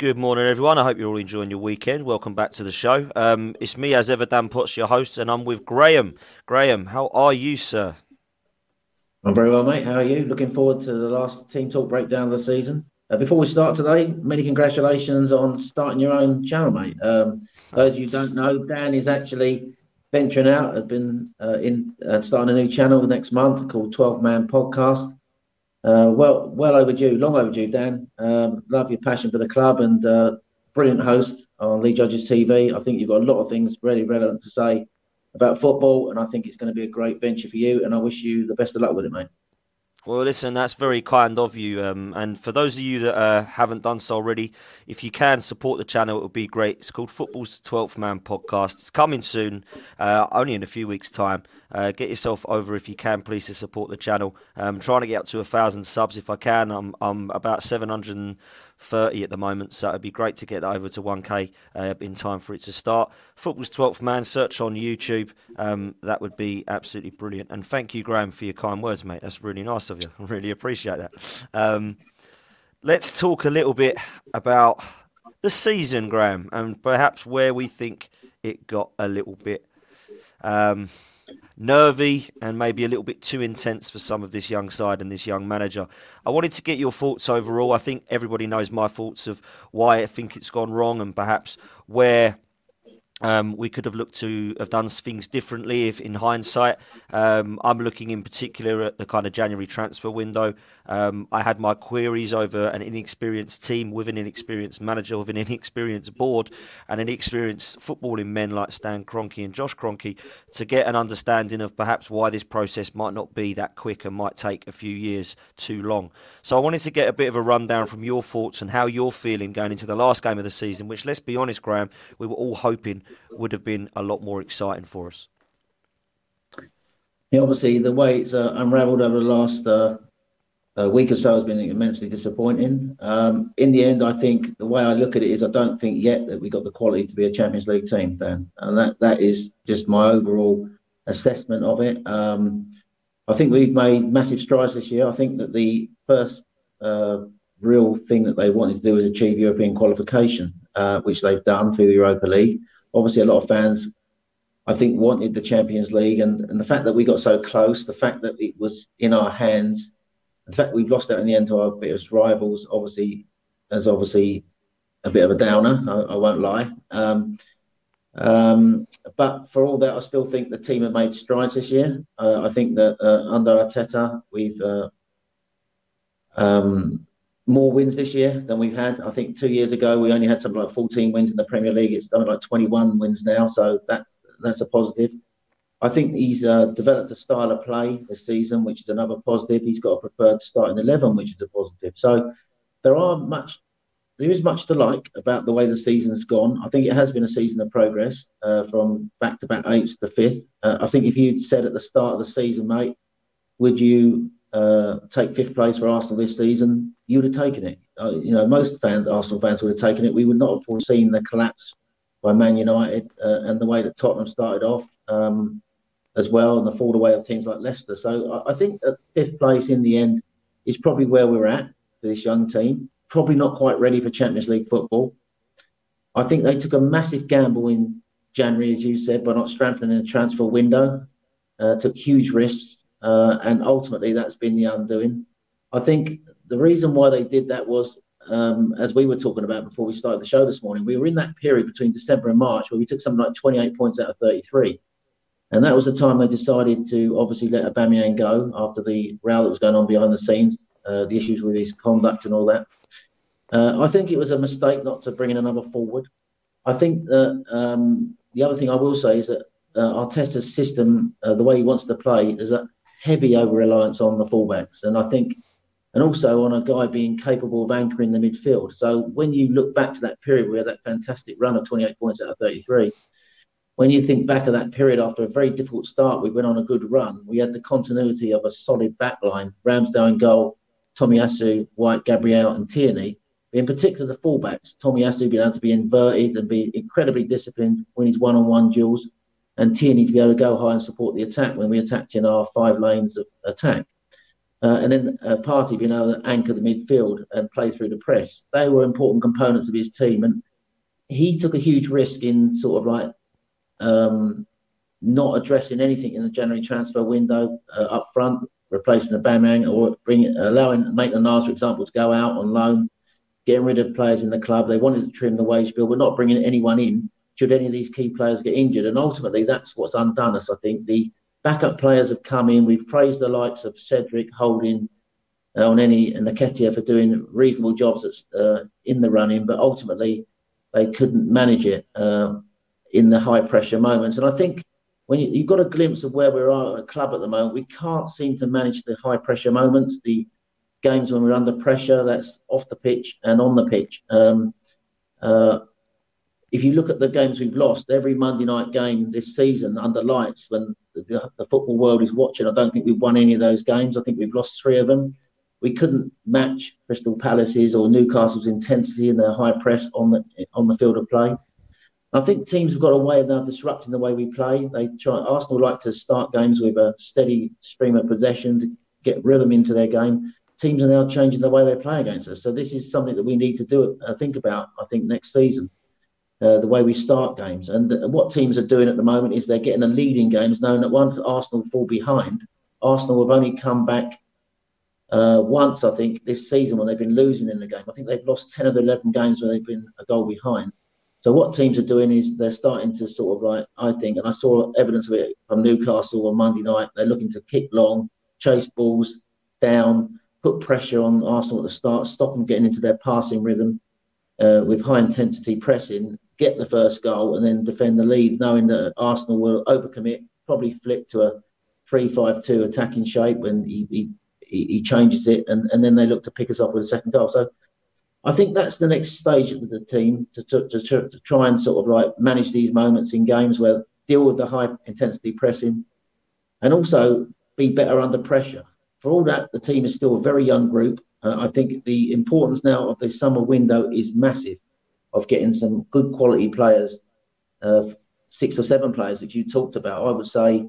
Good morning, everyone. I hope you're all enjoying your weekend. Welcome back to the show. Um, it's me, as ever, Dan Potts, your host, and I'm with Graham. Graham, how are you, sir? I'm very well, mate. How are you? Looking forward to the last team talk breakdown of the season. Uh, before we start today, many congratulations on starting your own channel, mate. Um, those of you don't know, Dan is actually venturing out. Has been uh, in uh, starting a new channel next month called Twelve Man Podcast. Uh, well, well overdue, long overdue, Dan. Um, love your passion for the club and uh, brilliant host on Lee Judges TV. I think you've got a lot of things really relevant to say about football, and I think it's going to be a great venture for you. And I wish you the best of luck with it, mate. Well, listen, that's very kind of you. Um, and for those of you that uh, haven't done so already, if you can support the channel, it would be great. It's called Football's 12th Man Podcast. It's coming soon, uh, only in a few weeks' time. Uh, get yourself over if you can, please, to support the channel. I'm trying to get up to a thousand subs if I can. I'm, I'm about 730 at the moment, so it'd be great to get that over to 1k uh, in time for it to start. Football's 12th man, search on YouTube. Um, that would be absolutely brilliant. And thank you, Graham, for your kind words, mate. That's really nice of you. I really appreciate that. Um, let's talk a little bit about the season, Graham, and perhaps where we think it got a little bit. Um, nervy and maybe a little bit too intense for some of this young side and this young manager. I wanted to get your thoughts overall. I think everybody knows my thoughts of why I think it's gone wrong and perhaps where um, we could have looked to have done things differently if, in hindsight. Um, I'm looking in particular at the kind of January transfer window. Um, I had my queries over an inexperienced team with an inexperienced manager, with an inexperienced board, and inexperienced footballing men like Stan Kroenke and Josh Kroenke to get an understanding of perhaps why this process might not be that quick and might take a few years too long. So I wanted to get a bit of a rundown from your thoughts and how you're feeling going into the last game of the season, which, let's be honest, Graham, we were all hoping would have been a lot more exciting for us. Yeah, obviously the way it's uh, unravelled over the last uh, uh, week or so has been immensely disappointing. Um, in the end, I think the way I look at it is I don't think yet that we got the quality to be a Champions League team, Dan, and that that is just my overall assessment of it. Um, I think we've made massive strides this year. I think that the first uh, real thing that they wanted to do was achieve European qualification, uh, which they've done through the Europa League obviously a lot of fans I think wanted the Champions League and, and the fact that we got so close, the fact that it was in our hands, the fact we've lost out in the end to our biggest rivals, obviously, as obviously a bit of a downer. I, I won't lie. Um, um, but for all that, I still think the team have made strides this year. Uh, I think that uh, under Arteta, we've uh, um, more wins this year than we've had. I think two years ago we only had something like 14 wins in the Premier League. It's done like 21 wins now, so that's that's a positive. I think he's uh, developed a style of play this season, which is another positive. He's got a preferred starting eleven, which is a positive. So there are much, there is much to like about the way the season's gone. I think it has been a season of progress uh, from back to back eights to fifth. Uh, I think if you'd said at the start of the season, mate, would you uh, take fifth place for Arsenal this season, you would have taken it. Uh, you know, most fans, Arsenal fans, would have taken it. We would not have foreseen the collapse by Man United uh, and the way that Tottenham started off um, as well, and the fall away of teams like Leicester. So I, I think that fifth place in the end is probably where we're at for this young team. Probably not quite ready for Champions League football. I think they took a massive gamble in January, as you said, by not strengthening the transfer window. Uh, took huge risks uh, and ultimately, that's been the undoing. I think the reason why they did that was, um, as we were talking about before we started the show this morning, we were in that period between December and March where we took something like 28 points out of 33. And that was the time they decided to obviously let Aubameyang go after the row that was going on behind the scenes, uh, the issues with his conduct and all that. Uh, I think it was a mistake not to bring in another forward. I think that um, the other thing I will say is that uh, Arteta's system, uh, the way he wants to play, is that heavy over reliance on the fullbacks, and I think, and also on a guy being capable of anchoring the midfield. So when you look back to that period, we had that fantastic run of 28 points out of 33. When you think back of that period after a very difficult start, we went on a good run. We had the continuity of a solid backline: Ramsdale in goal, Tomiyasu, White, Gabriel, and Tierney. In particular, the fullbacks, Tommy Tomiyasu being able to be inverted and be incredibly disciplined when he's one-on-one duels and Tierney to be able to go high and support the attack when we attacked in our five lanes of attack. uh, and then uh, Partey being able to anchor the midfield and play through the press. They were important components of his team, and he took a huge risk in sort of like um, not addressing anything in the January transfer window uh, up front, replacing Aubameyang or bringing, allowing Maitland-Niles, for example, to go out on loan, getting rid of players in the club. They wanted to trim the wage bill, but not bringing anyone in should any of these key players get injured. And ultimately, that's what's undone us. I think the backup players have come in. We've praised the likes of Cedric, Holding, uh, any and Nketiah for doing reasonable jobs uh, in the running, but ultimately they couldn't manage it uh, in the high pressure moments. And I think when you, have got a glimpse of where we are at a club at the moment, we can't seem to manage the high pressure moments, the games when we're under pressure, that's off the pitch and on the pitch. Um, uh, if you look at the games we've lost, every Monday night game this season under lights, when the, the, football world is watching, I don't think we've won any of those games. I think we've lost three of them. We couldn't match Crystal Palace's or Newcastle's intensity and their high press on the on the field of play. I think teams have got a way of now disrupting the way we play. They try. Arsenal like to start games with a steady stream of possession to get rhythm into their game. Teams are now changing the way they play against us. So this is something that we need to do. Uh, think about. I think next season. Uh, the way we start games. And the, what teams are doing at the moment is they're getting a lead in games, knowing that once Arsenal fall behind, Arsenal have only come back uh, once, I think, this season when they've been losing in the game. I think they've lost 10 of the 11 games where they've been a goal behind. So what teams are doing is they're starting to sort of like, I think, and I saw evidence of it from Newcastle on Monday night. They're looking to kick long, chase balls down, put pressure on Arsenal at the start, stop them getting into their passing rhythm uh, with high intensity pressing, get the first goal, and then defend the lead, knowing that Arsenal will overcommit, probably flip to a 3-5-2 attacking shape when he, he, he changes it, and, and then they look to pick us off with a second goal. So I think that's the next stage of the team to, to, to, to try and sort of like manage these moments in games where deal with the high intensity pressing and also be better under pressure. For all that, the team is still a very young group. Uh, I think the importance now of the summer window is massive of getting some good quality players, uh, six or seven players that you talked about. I would say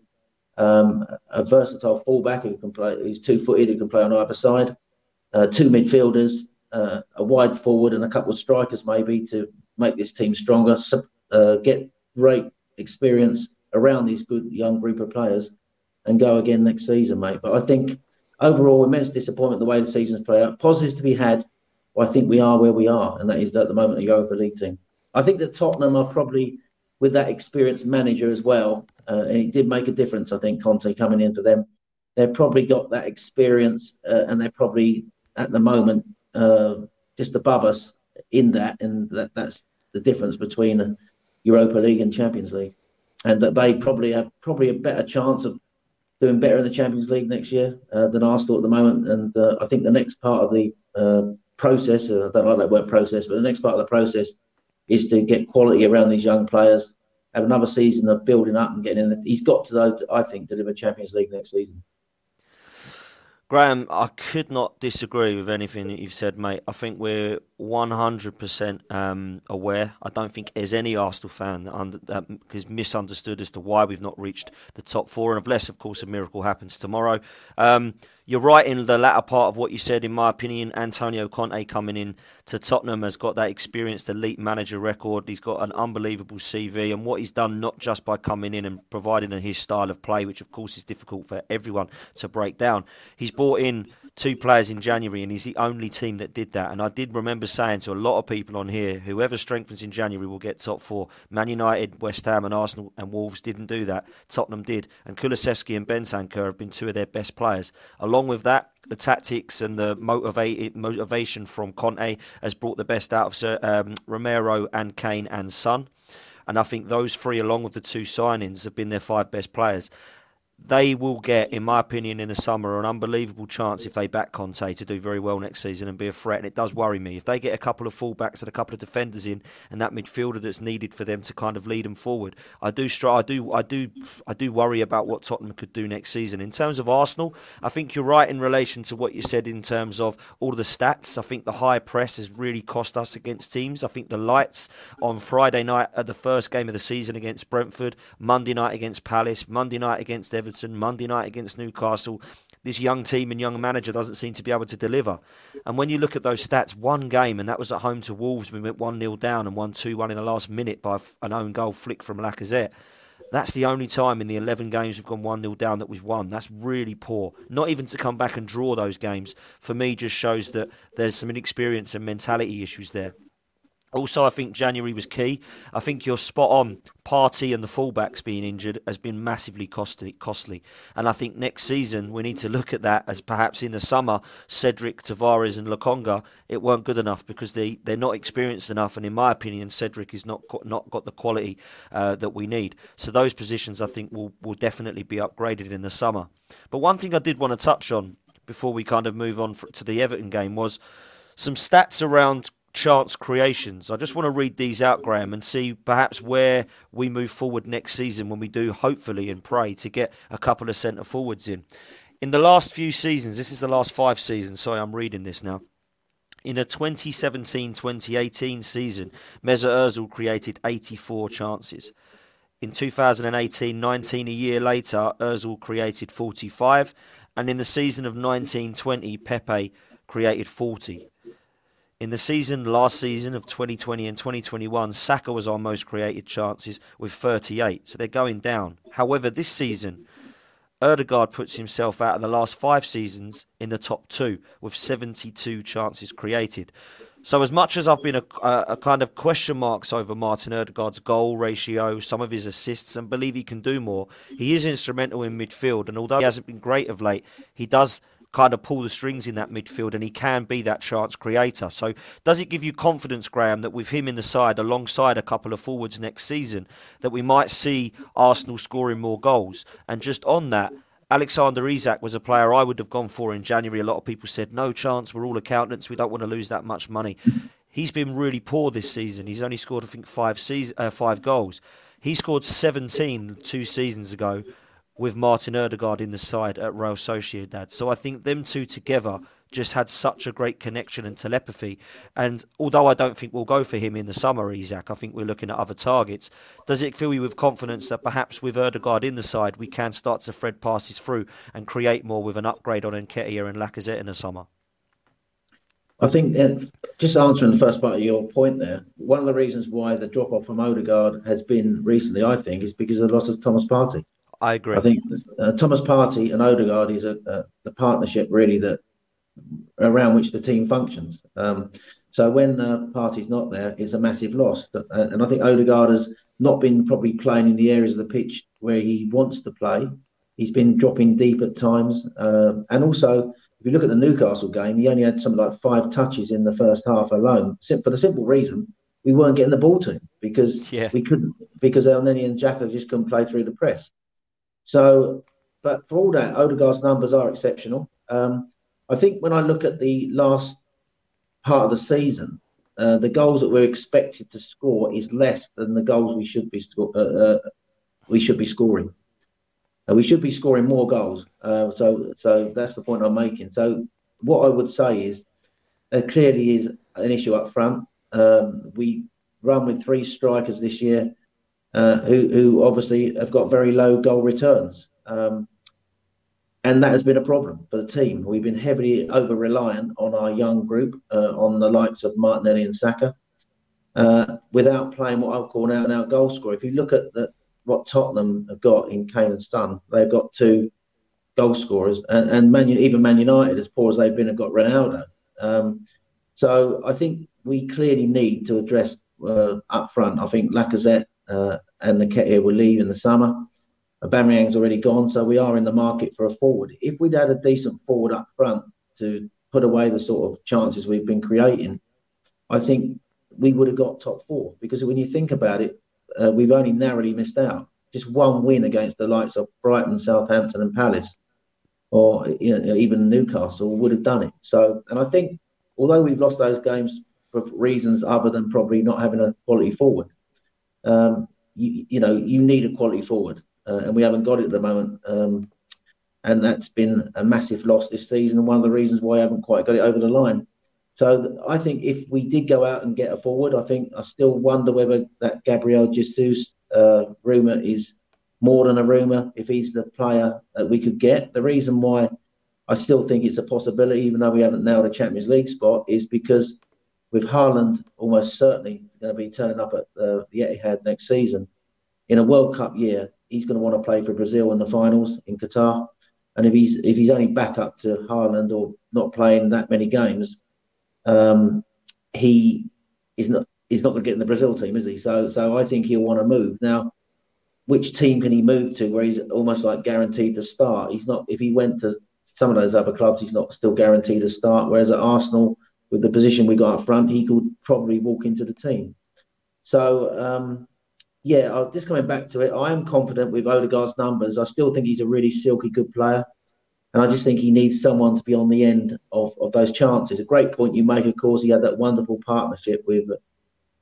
um, a versatile fullback who can play, who's two-footed, who can play on either side, uh, two midfielders, uh, a wide forward, and a couple of strikers maybe to make this team stronger. Uh, get great experience around these good young group of players, and go again next season, mate. But I think overall, immense disappointment the way the season's played out. Positives to be had. Well, I think we are where we are, and that is at the moment a Europa League team. I think that Tottenham are probably with that experienced manager as well, uh, and it did make a difference. I think Conte coming in for them, they've probably got that experience, uh, and they're probably at the moment uh, just above us in that, and that, that's the difference between Europa League and Champions League, and that they probably have probably a better chance of doing better in the Champions League next year uh, than Arsenal at the moment. And uh, I think the next part of the uh, process, uh, I don't like that word process, but the next part of the process is to get quality around these young players, have another season of building up and getting in. He's got to, I think, deliver Champions League next season. Graham, I could not disagree with anything that you've said, mate. I think we're 100% um, aware. I don't think there's any Arsenal fan that, under, that is misunderstood as to why we've not reached the top four, and unless, of course, a miracle happens tomorrow. Um, you're right in the latter part of what you said. In my opinion, Antonio Conte coming in to Tottenham has got that experienced elite manager record. He's got an unbelievable CV, and what he's done not just by coming in and providing his style of play, which of course is difficult for everyone to break down. He's brought in two players in January, and he's the only team that did that. And I did remember saying to a lot of people on here, whoever strengthens in January will get top four. Man United, West Ham, and Arsenal and Wolves didn't do that. Tottenham did, and Kulusevski and Bentancur have been two of their best players. Along with that, the tactics and the motivate, motivation from Conte has brought the best out of Sir, um, Romero and Kane and Son. And I think those three, along with the two signings, have been their five best players they will get, in my opinion, in the summer, an unbelievable chance if they back Conte to do very well next season and be a threat. And it does worry me if they get a couple of fullbacks and a couple of defenders in, and that midfielder that's needed for them to kind of lead them forward. I do, I do, I do, I do worry about what Tottenham could do next season. In terms of Arsenal, I think you're right in relation to what you said in terms of all the stats. I think the high press has really cost us against teams. I think the lights on Friday night at the first game of the season against Brentford, Monday night against Palace, Monday night against Everton. Everton, Monday night against Newcastle. this young team and young manager doesn't seem to be able to deliver. And when you look at those stats, one game, and that was at home to Wolves, we went 1 0 down and 1 2 1 in the last minute by an own goal flick from Lacazette. That's the only time in the 11 games we've gone 1 0 down that we've won. That's really poor. Not even to come back and draw those games, for me, just shows that there's some inexperience and mentality issues there. Also, I think January was key. I think you're spot on. Partey and the fullbacks being injured has been massively costly. Costly, and I think next season we need to look at that as perhaps in the summer, Cedric, Tavares, and Lokonga it weren't good enough because they they're not experienced enough, and in my opinion, Cedric is not not got the quality uh, that we need. So those positions I think will will definitely be upgraded in the summer. But one thing I did want to touch on before we kind of move on for, to the Everton game was some stats around chance creations. I just want to read these out, Graham, and see perhaps where we move forward next season when we do, hopefully, and pray to get a couple of centre forwards in. In the last few seasons, this is the last five seasons, sorry, I'm reading this now. In the 2017 2018 season, Mesut Ozil created 84 chances. In 2018 19, a year later, Ozil created 45. And in the season of 1920, Pepe created 40. In the season last season of 2020 and 2021, Saka was our most created chances with 38, so they're going down. However, this season, Odegaard puts himself out of the last five seasons in the top two with 72 chances created. So, as much as I've been a, a, kind of question marks over Martin Odegaard's goal ratio, some of his assists, and believe he can do more, he is instrumental in midfield. And although he hasn't been great of late, he does kind of pull the strings in that midfield and he can be that chance creator. So, does it give you confidence, Graham, that with him in the side alongside a couple of forwards next season, that we might see Arsenal scoring more goals? And just on that, Alexander Isak was a player I would have gone for in January. A lot of people said, no chance, we're all accountants, we don't want to lose that much money. He's been really poor this season. He's only scored, I think, five, season, uh, five goals. He scored 17 two seasons ago with Martin Odegaard in the side at Real Sociedad. So I think them two together just had such a great connection and telepathy. And although I don't think we'll go for him in the summer, Isak, I think we're looking at other targets. Does it fill you with confidence that perhaps with Odegaard in the side, we can start to thread passes through and create more with an upgrade on Nketiah and Lacazette in the summer? I think uh, just answering the first part of your point there, one of the reasons why the drop off from Odegaard has been recently, I think, is because of the loss of Thomas Partey. I agree. I think uh, Thomas Partey and Odegaard is a, a, the partnership really that around which the team functions. Um, so when uh, Partey's not there, it's a massive loss. Uh, and I think Odegaard has not been probably playing in the areas of the pitch where he wants to play. He's been dropping deep at times, um, and also if you look at the Newcastle game, he only had something like five touches in the first half alone, for the simple reason we weren't getting the ball to him because yeah. we couldn't because Elneny and Xhaka just couldn't play through the press. So, but for all that, Odegaard's numbers are exceptional. Um, I think when I look at the last part of the season, uh, the goals that we're expected to score is less than the goals we should be uh, uh, we should be scoring. Uh, we should be scoring more goals. Uh, so, so that's the point I'm making. So, what I would say is, there clearly is an issue up front. Um, we run with three strikers this year uh, who, who obviously have got very low goal returns. Um, and that has been a problem for the team. We've been heavily over reliant on our young group, uh, on the likes of Martinelli and Saka, uh, without playing what I'll call an out goal scorer. If you look at the, what Tottenham have got in Kane and Son, they've got two goal scorers, and, and Man, even Man United, as poor as they've been, have got Ronaldo. Um, so I think we clearly need to address uh, up front. I think Lacazette uh, and Nketiah will leave in the summer. Aubameyang's already gone, so we are in the market for a forward. If we'd had a decent forward up front to put away the sort of chances we've been creating, I think we would have got top four. Because when you think about it, uh, we've only narrowly missed out. Just one win against the likes of Brighton, Southampton, and Palace, or you know, even Newcastle would have done it. So, and I think although we've lost those games for reasons other than probably not having a quality forward, you, you, know, you need a quality forward, uh, and we haven't got it at the moment. Um, and that's been a massive loss this season, and one of the reasons why I haven't quite got it over the line. So I think if we did go out and get a forward, I think I still wonder whether that Gabriel Jesus uh, rumor is more than a rumor. If he's the player that we could get, the reason why I still think it's a possibility, even though we haven't nailed a Champions League spot, is because with Haaland almost certainly going to be turning up at the, Etihad next season in a World Cup year, he's going to want to play for Brazil in the finals in Qatar. And if he's if he's only back up to Haaland or not playing that many games, um, he is not he's not going to get in the Brazil team, is he? So so I think he'll want to move now. Which team can he move to where he's almost like guaranteed to start? He's not if he went to some of those other clubs, he's not still guaranteed to start. Whereas at Arsenal, with the position we got up front, he could probably walk into the team. So um, yeah, just coming back to it, I am confident with Odegaard's numbers. I still think he's a really silky good player. And I just think he needs someone to be on the end of, of those chances. A great point you make, of course, he had that wonderful partnership with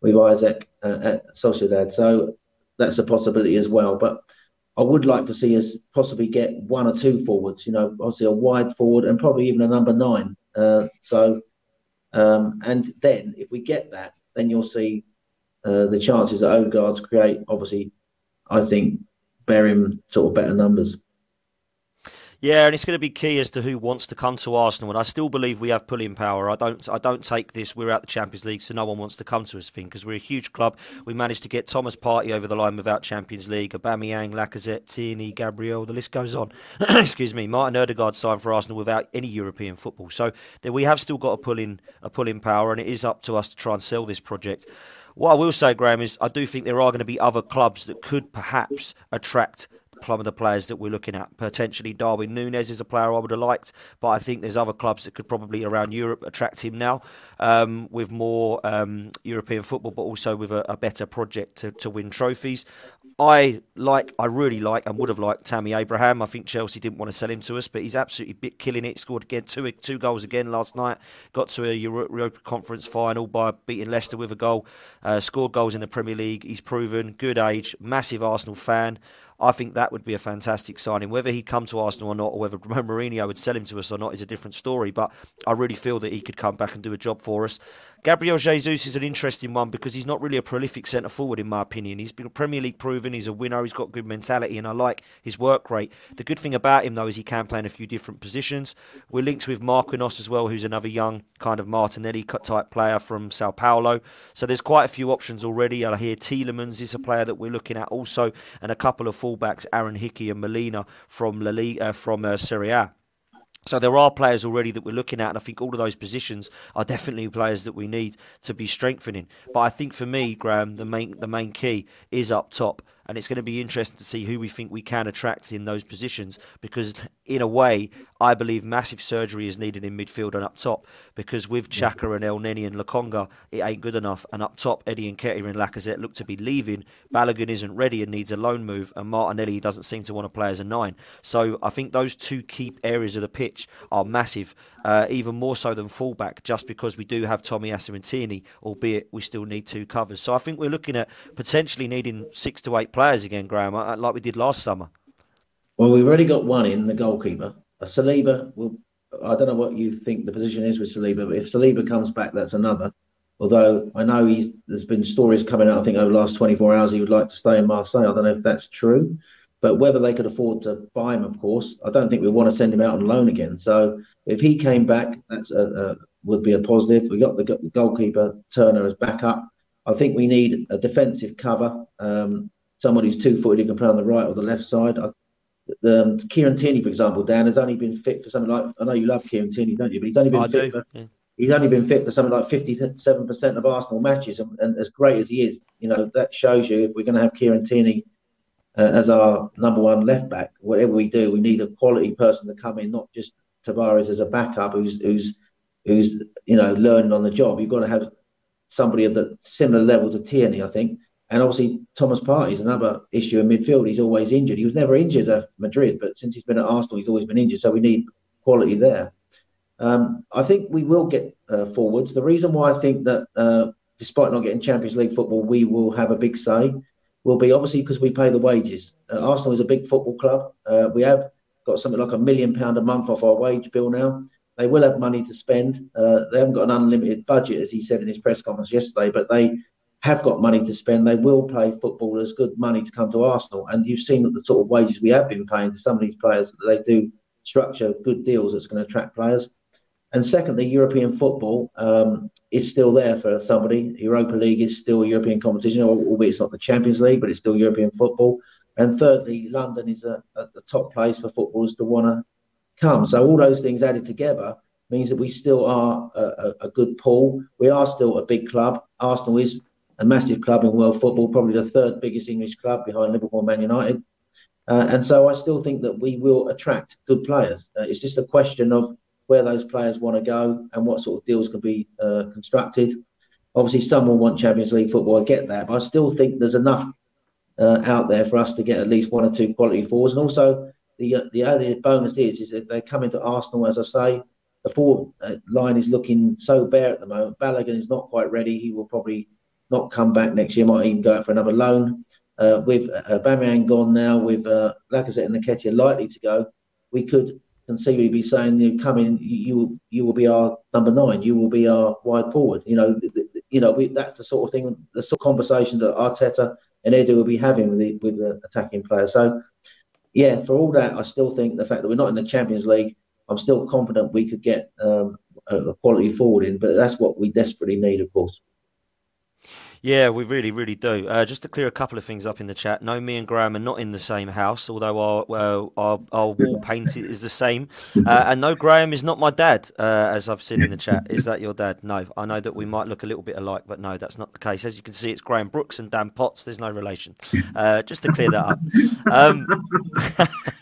with Isak uh, at Sociedad. So that's a possibility as well. But I would like to see us possibly get one or two forwards, you know, obviously a wide forward and probably even a number nine. Uh, so, um, and then if we get that, then you'll see uh, the chances that Odegaard's create, obviously, I think, bear him sort of better numbers. Yeah, and it's going to be key as to who wants to come to Arsenal. And I still believe we have pulling power. I don't, I don't take this. We're out the Champions League, so no one wants to come to us thing because we're a huge club. We managed to get Thomas Partey over the line without Champions League. Aubameyang, Lacazette, Tierney, Gabriel. The list goes on. Excuse me. Martin Odegaard signed for Arsenal without any European football. So we have still got a pulling, a pulling power, and it is up to us to try and sell this project. What I will say, Graham, is I do think there are going to be other clubs that could perhaps attract some of the players that we're looking at. Potentially Darwin Nunez is a player I would have liked, but I think there's other clubs that could probably around Europe attract him now um, with more um, European football, but also with a, a better project to, to win trophies. I like, I really like, and would have liked Tammy Abraham. I think Chelsea didn't want to sell him to us, but he's absolutely killing it. Scored again two two goals again last night. Got to a Europa Conference final by beating Leicester with a goal. Uh, scored goals in the Premier League. He's proven good age, massive Arsenal fan. I think that would be a fantastic signing. Whether he'd come to Arsenal or not, or whether Mourinho would sell him to us or not, is a different story. But I really feel that he could come back and do a job for us. Gabriel Jesus is an interesting one because he's not really a prolific centre forward, in my opinion. He's been Premier League proven, he's a winner, he's got good mentality, and I like his work rate. The good thing about him, though, is he can play in a few different positions. We're linked with Marquinhos as well, who's another young kind of Martinelli type player from Sao Paulo. So there's quite a few options already. I hear Tielemans is a player that we're looking at also, and a couple of fullbacks, Aaron Hickey and Molina from La Liga, from uh, Serie A. So there are players already that we're looking at, and I think all of those positions are definitely players that we need to be strengthening. But I think for me, Graham, the main the main key is up top and it's going to be interesting to see who we think we can attract in those positions because, in a way, I believe massive surgery is needed in midfield and up top because with Xhaka and Elneny and Lokonga, it ain't good enough. And up top, Eddie and Nketiah and Lacazette look to be leaving. Balogun isn't ready and needs a loan move, and Martinelli doesn't seem to want to play as a nine. So I think those two key areas of the pitch are massive, uh, even more so than fullback, just because we do have Tomiyasu and Tierney, albeit we still need two covers. So I think we're looking at potentially needing six to eight players again, Graham, uh, like we did last summer. Well, we've already got one in the goalkeeper. A Saliba will. I don't know what you think the position is with Saliba, but if Saliba comes back, that's another. Although I know he's, there's been stories coming out, I think over the last 24 hours, he would like to stay in Marseille. I don't know if that's true, but whether they could afford to buy him, of course, I don't think we want to send him out on loan again. So if he came back, that's a, a would be a positive. We got the goalkeeper Turner as backup. I think we need a defensive cover. Um, someone who's two footed who can play on the right or the left side. I, the, um, Kieran Tierney, for example, Dan has only been fit for something like I know you love Kieran Tierney, don't you? But he's only been I fit for yeah. he's only been fit for something like fifty-seven percent of Arsenal matches, and, and, as great as he is, you know that shows you if we're going to have Kieran Tierney uh, as our number one left back, whatever we do, we need a quality person to come in, not just Tavares as a backup who's who's who's you know learning on the job. You've got to have somebody of the similar level to Tierney, I think. And obviously, Thomas Partey is another issue in midfield. He's always injured. He was never injured at Madrid, but since he's been at Arsenal, he's always been injured. So we need quality there. Um, I think we will get uh, forwards. The reason why I think that, uh, despite not getting Champions League football, we will have a big say will be obviously because we pay the wages. Uh, Arsenal is a big football club. Uh, we have got something like a million pound a month off our wage bill now. They will have money to spend. Uh, they haven't got an unlimited budget, as he said in his press conference yesterday, but they have got money to spend. They will pay footballers good money to come to Arsenal. And you've seen that the sort of wages we have been paying to some of these players that they do structure good deals that's going to attract players. And secondly, European football um, is still there for somebody. Europa League is still a European competition, albeit it's not the Champions League, but it's still European football. And thirdly, London is a, a top place for footballers to want to come. So all those things added together means that we still are a, a, a, good pool. We are still a big club. Arsenal is a massive club in world football, probably the third biggest English club behind Liverpool and Man United. Uh, and so I still think that we will attract good players. Uh, it's just a question of where those players want to go and what sort of deals can be uh, constructed. Obviously, some will want Champions League football. I get that, but I still think there's enough uh, out there for us to get at least one or two quality forwards. And also, the the added bonus is is that they come into Arsenal, as I say, the forward uh, line is looking so bare at the moment. Balogun is not quite ready. He will probably not come back next year. Might even go out for another loan. Uh, with uh, Bamian gone now, with uh, Lacazette and Nketiah likely to go, we could conceivably be saying, you come in, you you will be our number nine, you will be our wide forward. You know, you know, we, that's the sort of thing, the sort of conversation that Arteta and Edu will be having with the, with the attacking players. So, yeah, for all that, I still think the fact that we're not in the Champions League, I'm still confident we could get um, a quality forward in, but that's what we desperately need, of course. Yeah, we really, really do. Uh, just to clear a couple of things up in the chat. No, me and Graham are not in the same house, although our uh, our, our wall paint is the same. Uh, and no, Graham is not my dad, uh, as I've seen in the chat. Is that your dad? No, I know that we might look a little bit alike, but no, that's not the case. As you can see, it's Graham Brooks and Dan Potts. There's no relation. Uh, just to clear that up. Um,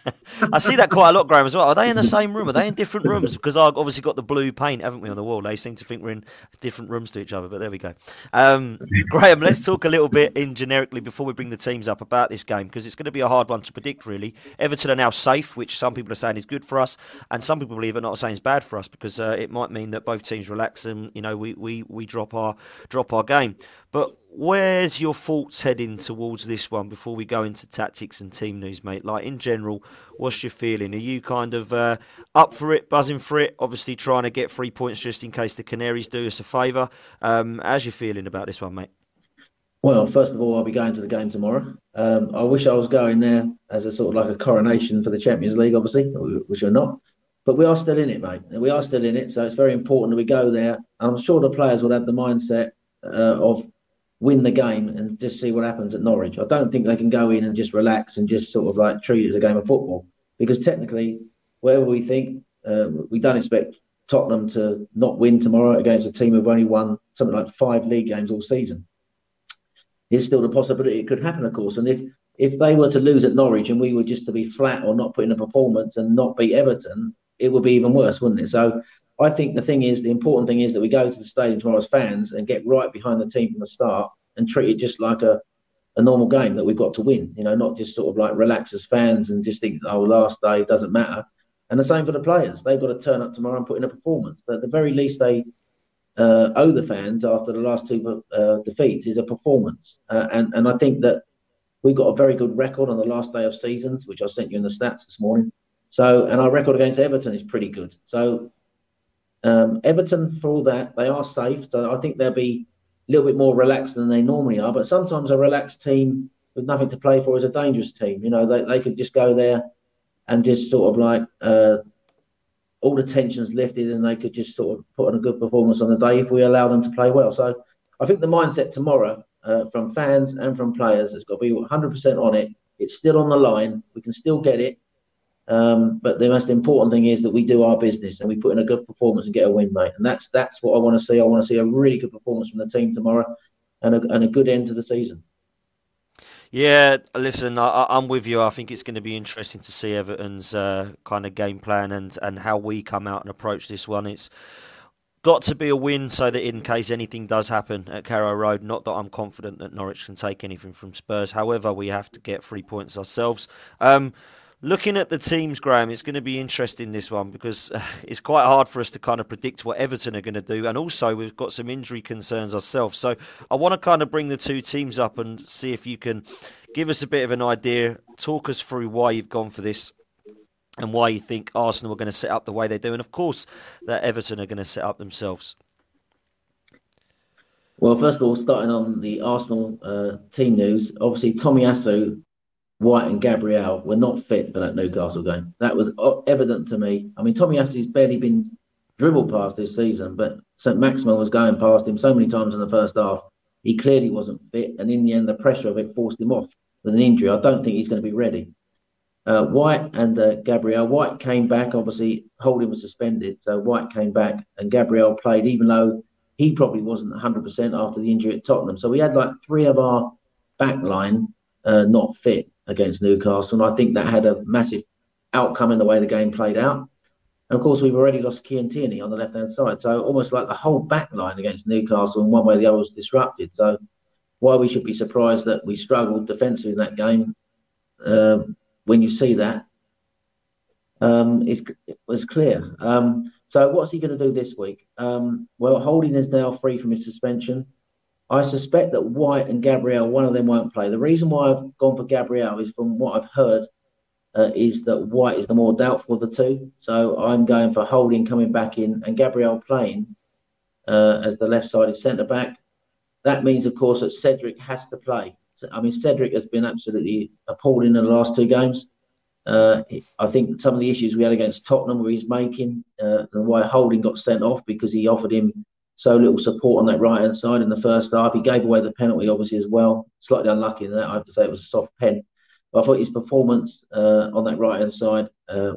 I see that quite a lot, Graham, as well. Are they in the same room? Are they in different rooms? Because I've obviously got the blue paint, haven't we, on the wall? They seem to think we're in different rooms to each other, but there we go. Um, Graham, let's talk a little bit in generically before we bring the teams up about this game, because it's going to be a hard one to predict, really. Everton are now safe, which some people are saying is good for us, and some people believe it not saying is bad for us, because uh, it might mean that both teams relax and, you know, we, we, we drop our drop our game. But where's your thoughts heading towards this one before we go into tactics and team news, mate? Like in general, what's your feeling? Are you kind of uh, up for it, buzzing for it? Obviously, trying to get three points just in case the Canaries do us a favour. Um, how's you feeling about this one, mate? Well, first of all, I'll be going to the game tomorrow. Um, I wish I was going there as a sort of like a coronation for the Champions League, obviously, which we're not. But we are still in it, mate. We are still in it, so it's very important that we go there. I'm sure the players will have the mindset uh, of win the game and just see what happens at Norwich. I don't think they can go in and just relax and just sort of like treat it as a game of football because technically, wherever we think, uh, we don't expect Tottenham to not win tomorrow against a team who've only won something like five league games all season. There's still the possibility it could happen, of course. And if if they were to lose at Norwich and we were just to be flat or not put in a performance and not beat Everton, it would be even worse, wouldn't it? So I think the thing is, the important thing is that we go to the stadium tomorrow as fans and get right behind the team from the start and treat it just like a, a normal game that we've got to win. You know, not just sort of like relax as fans and just think, oh, last day doesn't matter. And the same for the players. They've got to turn up tomorrow and put in a performance. At the very least, they uh, owe the fans after the last two uh, defeats is a performance. Uh, and and I think that we've got a very good record on the last day of seasons, which I sent you in the stats this morning. So, and our record against Everton is pretty good. So um, Everton, for all that, they are safe. So I think they'll be a little bit more relaxed than they normally are. But sometimes a relaxed team with nothing to play for is a dangerous team. You know, they, they could just go there and just sort of like uh, all the tensions lifted and they could just sort of put on a good performance on the day if we allow them to play well. So I think the mindset tomorrow uh, from fans and from players has got to be 100% on it. It's still on the line. We can still get it. Um, but the most important thing is that we do our business and we put in a good performance and get a win, mate. And that's that's what I want to see. I want to see a really good performance from the team tomorrow, and a, and a good end to the season. Yeah, listen, I, am with you. I think it's going to be interesting to see Everton's uh, kind of game plan and, and how we come out and approach this one. It's got to be a win so that in case anything does happen at Carrow Road, not that I'm confident that Norwich can take anything from Spurs. However, we have to get three points ourselves. Um, Looking at the teams, Graham, it's going to be interesting this one because uh, it's quite hard for us to kind of predict what Everton are going to do, and also we've got some injury concerns ourselves. So I want to kind of bring the two teams up and see if you can give us a bit of an idea, talk us through why you've gone for this, and why you think Arsenal are going to set up the way they do, and of course that Everton are going to set up themselves. Well, first of all, starting on the Arsenal uh, team news, obviously Tomiyasu White and Gabriel were not fit for that Newcastle game. That was evident to me. I mean, Tommy Tomiyasu's barely been dribbled past this season, but St. Maximin was going past him so many times in the first half. He clearly wasn't fit, and in the end, the pressure of it forced him off with an injury. I don't think he's going to be ready. Uh, White and uh, Gabriel. White came back. Obviously, Holding was suspended, so White came back, and Gabriel played, even though he probably wasn't 100% after the injury at Tottenham. So we had like three of our back line uh, not fit against Newcastle, and I think that had a massive outcome in the way the game played out. And of course, we've already lost Kieran Tierney on the left hand side. So almost like the whole back line against Newcastle in one way or the other was disrupted. So why we should be surprised that we struggled defensively in that game, uh, when you see that, um, it, it was clear. Um, so what's he going to do this week? Um, well, Holding is now free from his suspension. I suspect that White and Gabriel, one of them won't play. The reason why I've gone for Gabriel is from what I've heard uh, is that White is the more doubtful of the two. So I'm going for Holding coming back in and Gabriel playing uh, as the left-sided centre back. That means, of course, that Cedric has to play. I mean, Cedric has been absolutely appalling in the last two games. Uh, I think some of the issues we had against Tottenham where he's making uh, and why Holding got sent off because he offered him so little support on that right hand side in the first half. He gave away the penalty, obviously, as well. Slightly unlucky in that. I have to say it was a soft pen. I thought his performance uh, on that right hand side uh,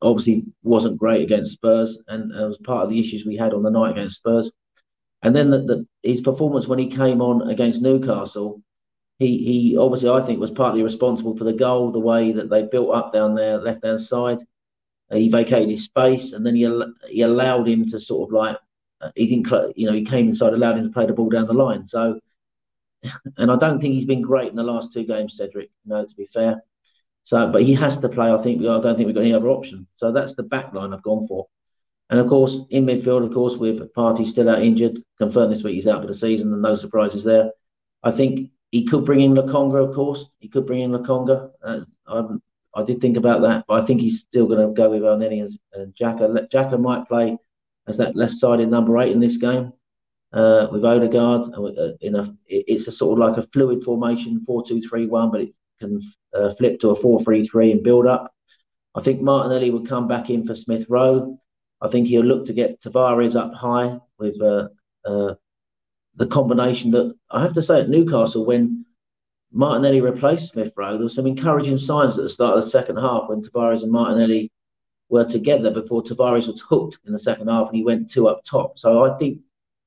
obviously wasn't great against Spurs, and it was part of the issues we had on the night against Spurs. And then the, the, his performance when he came on against Newcastle, he he obviously I think was partly responsible for the goal, the way that they built up down there left hand side. Uh, he vacated his space, and then he he allowed him to sort of like uh, he didn't you know he came inside, allowed him to play the ball down the line. So and I don't think he's been great in the last two games, Cedric. No, to be fair. So, but he has to play. I think I don't think we've got any other option. So that's the back line I've gone for. And of course, in midfield, of course, with Partey still out injured, confirmed this week he's out for the season, and no surprises there. I think he could bring in Lokonga, of course. He could bring in Lokonga. Uh, I, I did think about that, but I think he's still going to go with Elneny and, and Xhaka. Xhaka might play as that left-sided number eight in this game uh, with Odegaard. Uh, in a, it's a sort of like a fluid formation, four-two-three-one, but it can uh, flip to a four-three-three and build up. I think Martinelli would come back in for Smith Rowe. I think he'll look to get Tavares up high with uh, uh, the combination that I have to say at Newcastle when Martinelli replaced Smith Rowe, there were some encouraging signs at the start of the second half when Tavares and Martinelli were together before Tavares was hooked in the second half and he went two up top. So I think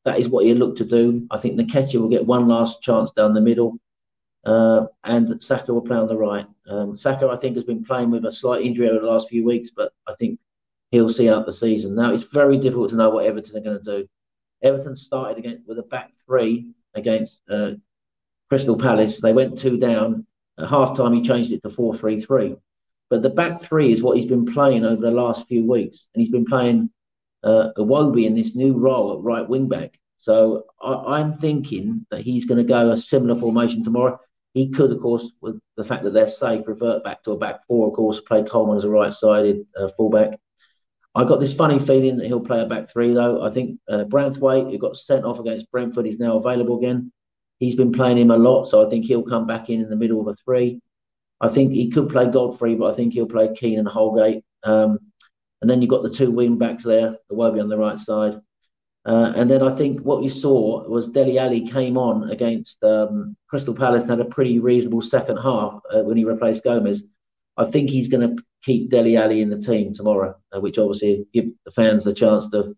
that is what he looked to do. I think Nketiah will get one last chance down the middle, uh, and Saka will play on the right. Um, Saka, I think, has been playing with a slight injury over the last few weeks, but I think he'll see out the season. Now, it's very difficult to know what Everton are going to do. Everton started with a back three against uh, Crystal Palace. They went two down. At half time, he changed it to 4 3 3. But the back three is what he's been playing over the last few weeks. And he's been playing uh, Iwobi in this new role at right wing back. So I, am thinking that he's going to go a similar formation tomorrow. He could, of course, with the fact that they're safe, revert back to a back four, of course, play Coleman as a right sided uh, fullback. I got this funny feeling that he'll play a back three, though. I think uh, Branthwaite, who got sent off against Brentford, is now available again. He's been playing him a lot, so I think he'll come back in in the middle of a three. I think he could play Godfrey, but I think he'll play Keane and Holgate. Um, and then you've got the two wing backs there, Iwobi on the right side. Uh, and then I think what you saw was Dele Alli came on against um, Crystal Palace and had a pretty reasonable second half uh, when he replaced Gomes. I think he's going to keep Dele Alli in the team tomorrow, uh, which obviously give the fans the chance to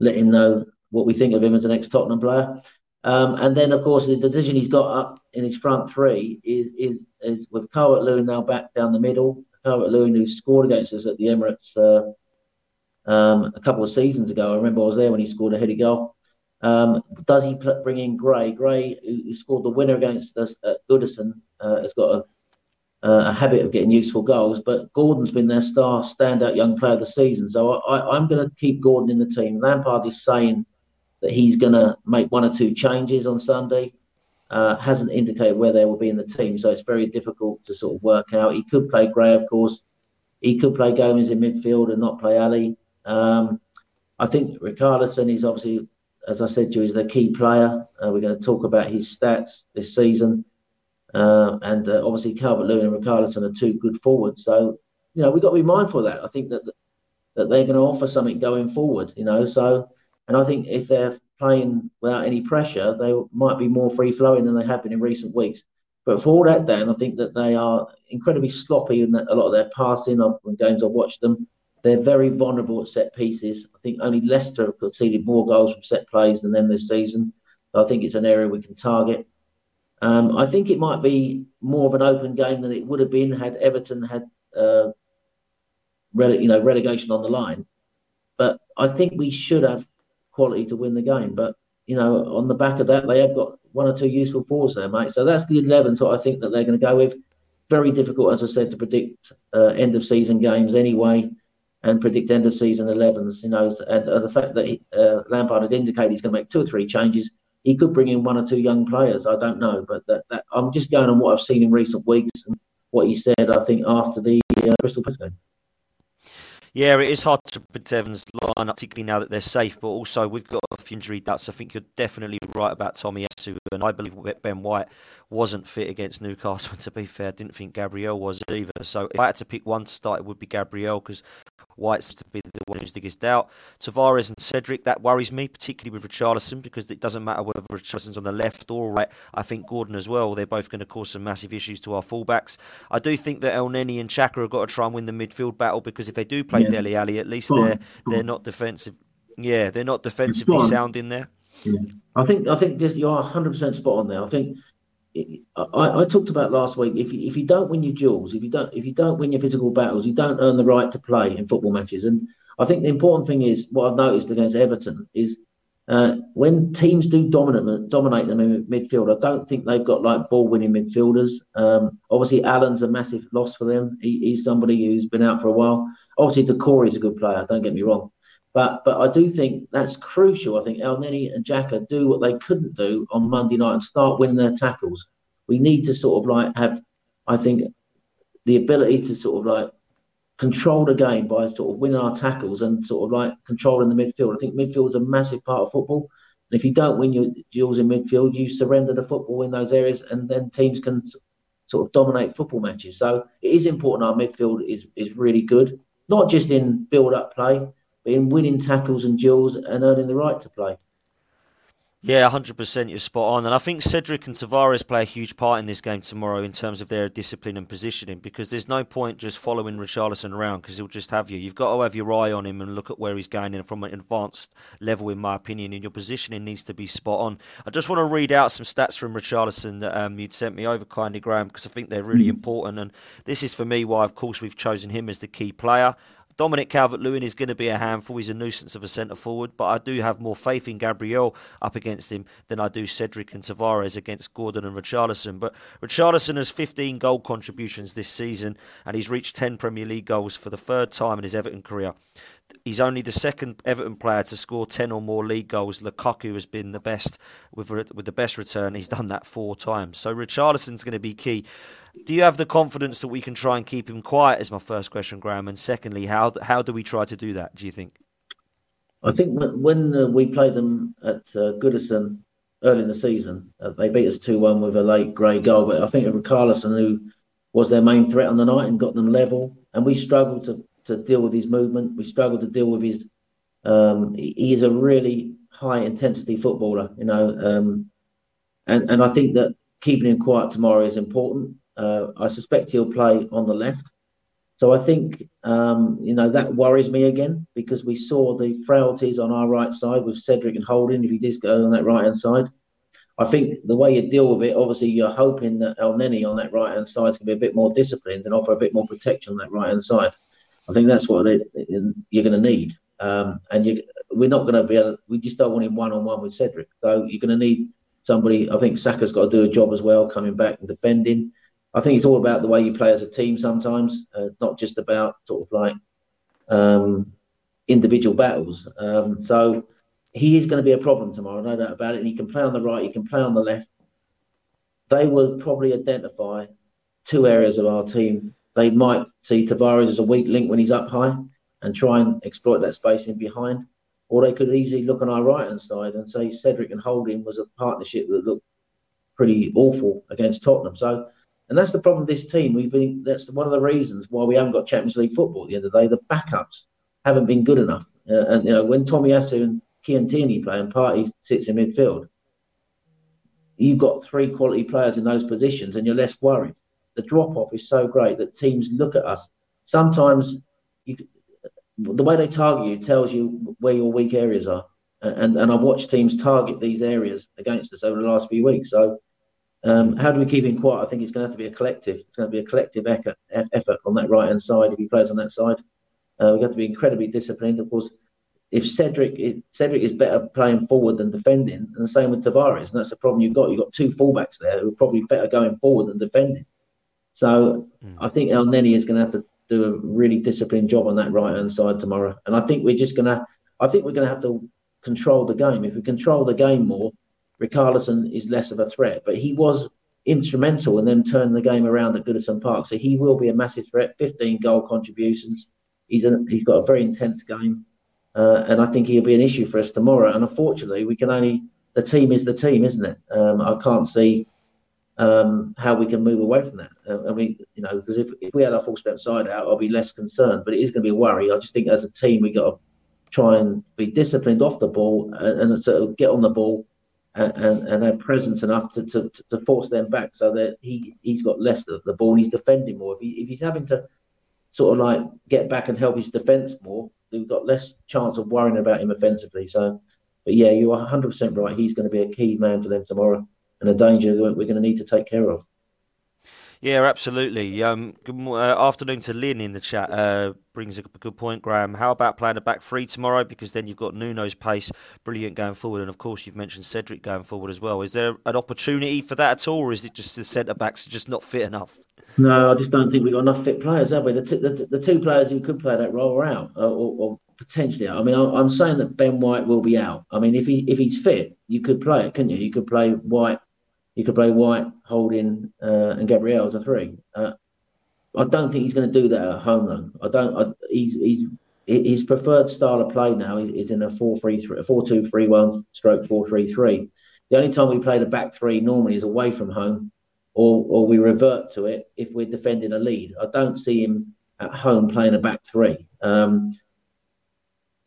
let him know what we think of him as an ex-Tottenham player. Um, and then, of course, the decision he's got up in his front three is is is with Calvert Lewin now back down the middle. Calvert Lewin, who scored against us at the Emirates uh, um, a couple of seasons ago. I remember I was there when he scored a heady goal. Um, does he bring in Gray? Gray, who, scored the winner against us at Goodison, uh, has got a, a, habit of getting useful goals. But Gordon's been their star, standout young player of the season. So I, am going to keep Gordon in the team. Lampard is saying that he's going to make one or two changes on Sunday. Uh, hasn't indicated where they will be in the team, so it's very difficult to sort of work out. He could play Gray, of course. He could play Gomes in midfield and not play Alli. Um, I think Richarlison is obviously, as I said to you, is the key player. Uh, we're going to talk about his stats this season. uh, and uh, obviously Calvert Lewin and Richarlison are two good forwards. So you know we've got to be mindful of that. I think that that they're going to offer something going forward. You know, so and I think if they're playing without any pressure, they might be more free flowing than they have been in recent weeks. But for all that, Dan, I think that they are incredibly sloppy in a lot of their passing. Of games I've watched them, they're very vulnerable at set pieces. I think only Leicester have conceded more goals from set plays than them this season. So I think it's an area we can target. Um, I think it might be more of an open game than it would have been had Everton had, uh, rele- you know, relegation on the line. But I think we should have quality to win the game. But you know, on the back of that, they have got one or two useful forwards there, mate. So that's the eleven. So I think that they're going to go with. Very difficult, as I said, to predict uh, end of season games anyway and predict end of season 11s. You know, and uh, the fact that he, uh, Lampard had indicated he's going to make two or three changes, he could bring in one or two young players. I don't know, but that, that I'm just going on what I've seen in recent weeks and what he said. I think after the uh, Crystal Palace game. Yeah, it is hard to predict Evans' line, particularly now that they're safe. But also, we've got a few injury doubts. I think you're definitely right about Tomiyasu, and I believe Ben White wasn't fit against Newcastle. And To be fair, I didn't think Gabriel was either. So if I had to pick one to start, it would be Gabriel because White's to be the one who's biggest doubt. Tavares and Cedric, that worries me, particularly with Richarlison, because it doesn't matter whether Richarlison's on the left or right. I think Gordon as well, they're both going to cause some massive issues to our fullbacks. I do think that Elneny and Xhaka have got to try and win the midfield battle because if they do play yeah. Dele Alli, at least they're they're not defensive. Yeah, they're not defensively sound in there. Yeah. I think I think you're 100 percent spot on there. I think I, I, talked about last week. If you, if you don't win your duels, if you don't if you don't win your physical battles, you don't earn the right to play in football matches. And I think the important thing is what I've noticed against Everton is uh, when teams do dominate dominate them in midfield. I don't think they've got like ball winning midfielders. Um, obviously, Allen's a massive loss for them. He, he's somebody who's been out for a while. Obviously, Doucouré is a good player. Don't get me wrong. But but I do think that's crucial. I think Elneny and Xhaka do what they couldn't do on Monday night and start winning their tackles. We need to sort of like have, I think, the ability to sort of like control the game by sort of winning our tackles and sort of like controlling the midfield. I think midfield is a massive part of football. And if you don't win your duels in midfield, you surrender the football in those areas, and then teams can sort of dominate football matches. So it is important our midfield is is really good, not just in build up play, in winning tackles and duels and earning the right to play. Yeah, 100% you're spot on. And I think Cedric and Tavares play a huge part in this game tomorrow in terms of their discipline and positioning because there's no point just following Richarlison around because he'll just have you. You've got to have your eye on him and look at where he's going in from an advanced level, in my opinion, and your positioning needs to be spot on. I just want to read out some stats from Richarlison that um, you'd sent me over kindly, Graham, because I think they're really mm-hmm. important. And this is for me why, of course, we've chosen him as the key player. Dominic Calvert Lewin is going to be a handful. He's a nuisance of a centre forward, but I do have more faith in Gabriel up against him than I do Cedric and Tavares against Gordon and Richarlison. But Richarlison has 15 goal contributions this season, and he's reached 10 Premier League goals for the third time in his Everton career. He's only the second Everton player to score 10 or more league goals. Lukaku has been the best with, with the best return. He's done that four times. So Richarlison's going to be key. Do you have the confidence that we can try and keep him quiet? Is my first question, Graham. And secondly, how how do we try to do that? Do you think? I think when uh, we played them at uh, Goodison early in the season, uh, they beat us two one with a late Gray goal. But I think it was Carlson who was their main threat on the night and got them level. And we struggled to to deal with his movement. We struggled to deal with his. Um, he, he is a really high intensity footballer, you know, um, and and I think that keeping him quiet tomorrow is important. Uh, I suspect he'll play on the left. So I think um, you know that worries me again because we saw the frailties on our right side with Cedric and Holding. If he does go on that right hand side, I think the way you deal with it, obviously, you're hoping that Elneny on that right hand side to be a bit more disciplined and offer a bit more protection on that right hand side. I think that's what they, you're going to need. Um, and you, we're not going to be able. We just don't want him one on one with Cedric. So you're going to need somebody. I think Saka's got to do a job as well, coming back and defending. I think it's all about the way you play as a team sometimes, uh, not just about sort of like um, individual battles. Um, so he is going to be a problem tomorrow, no doubt about it. And he can play on the right, he can play on the left. They will probably identify two areas of our team. They might see Tavares as a weak link when he's up high and try and exploit that space in behind. Or they could easily look on our right hand side and say Cedric and Holding was a partnership that looked pretty awful against Tottenham. So, and that's the problem with this team. We've been that's one of the reasons why we haven't got Champions League football. At the end of the day, the backups haven't been good enough. Uh, and you know when Tomiyasu and Kieran Tierney play and Partey sits in midfield, you've got three quality players in those positions, and you're less worried. The drop off is so great that teams look at us. Sometimes you, the way they target you tells you where your weak areas are and and I've watched teams target these areas against us over the last few weeks. So, um, how do we keep him quiet? I think it's going to have to be a collective. It's going to be a collective effort, effort on that right hand side if he plays on that side. Uh, we have got to be incredibly disciplined. Of course, if Cedric Cedric is better playing forward than defending, and the same with Tavares, and that's the problem you've got. You've got two fullbacks there who are probably better going forward than defending. So mm. I think El Elneny is going to have to do a really disciplined job on that right hand side tomorrow. And I think we're just going to, I think we're going to have to control the game. If we control the game more, Richarlison is less of a threat. But he was instrumental in them turning the game around at Goodison Park. So he will be a massive threat. 15 goal contributions. He's a, he's got a very intense game. Uh, and I think he'll be an issue for us tomorrow. And unfortunately, we can only the team is the team, isn't it? Um, I can't see um, how we can move away from that. Uh, and we, you know, because if, if we had our full step side out, I'll be less concerned. But it is going to be a worry. I just think as a team, we got to try and be disciplined off the ball and, and sort of get on the ball and, and, have presence enough to, to, to force them back so that he, he's got less of the ball and he's defending more. If, he, if he's having to sort of like get back and help his defence more, we've got less chance of worrying about him offensively. So, but yeah, you're 100% right. He's going to be a key man for them tomorrow and a danger that we're going to need to take care of. Yeah, absolutely. Um, good uh, afternoon to Lynn in the chat. Uh, brings a good point, Graham. How about playing a back three tomorrow? Because then you've got Nuno's pace, brilliant going forward, and of course you've mentioned Cedric going forward as well. Is there an opportunity for that at all, or is it just the centre backs just not fit enough? No, I just don't think we've got enough fit players, have we? The, t- the, t- the two players who could play that role are out, uh, or, or, potentially out. I mean, I'm saying that Ben White will be out. I mean, if he if he's fit, you could play it, couldn't you? You could play White you could play White, Holding, uh, and Gabriel as a three. Uh, I don't think he's going to do that at home though. I don't. I, he's he's his preferred style of play now is, is in a 4-3-3, 4-2-3-1 stroke 4-3-3. The only time we play the back three normally is away from home, or or we revert to it if we're defending a lead. I don't see him at home playing a back three. Um,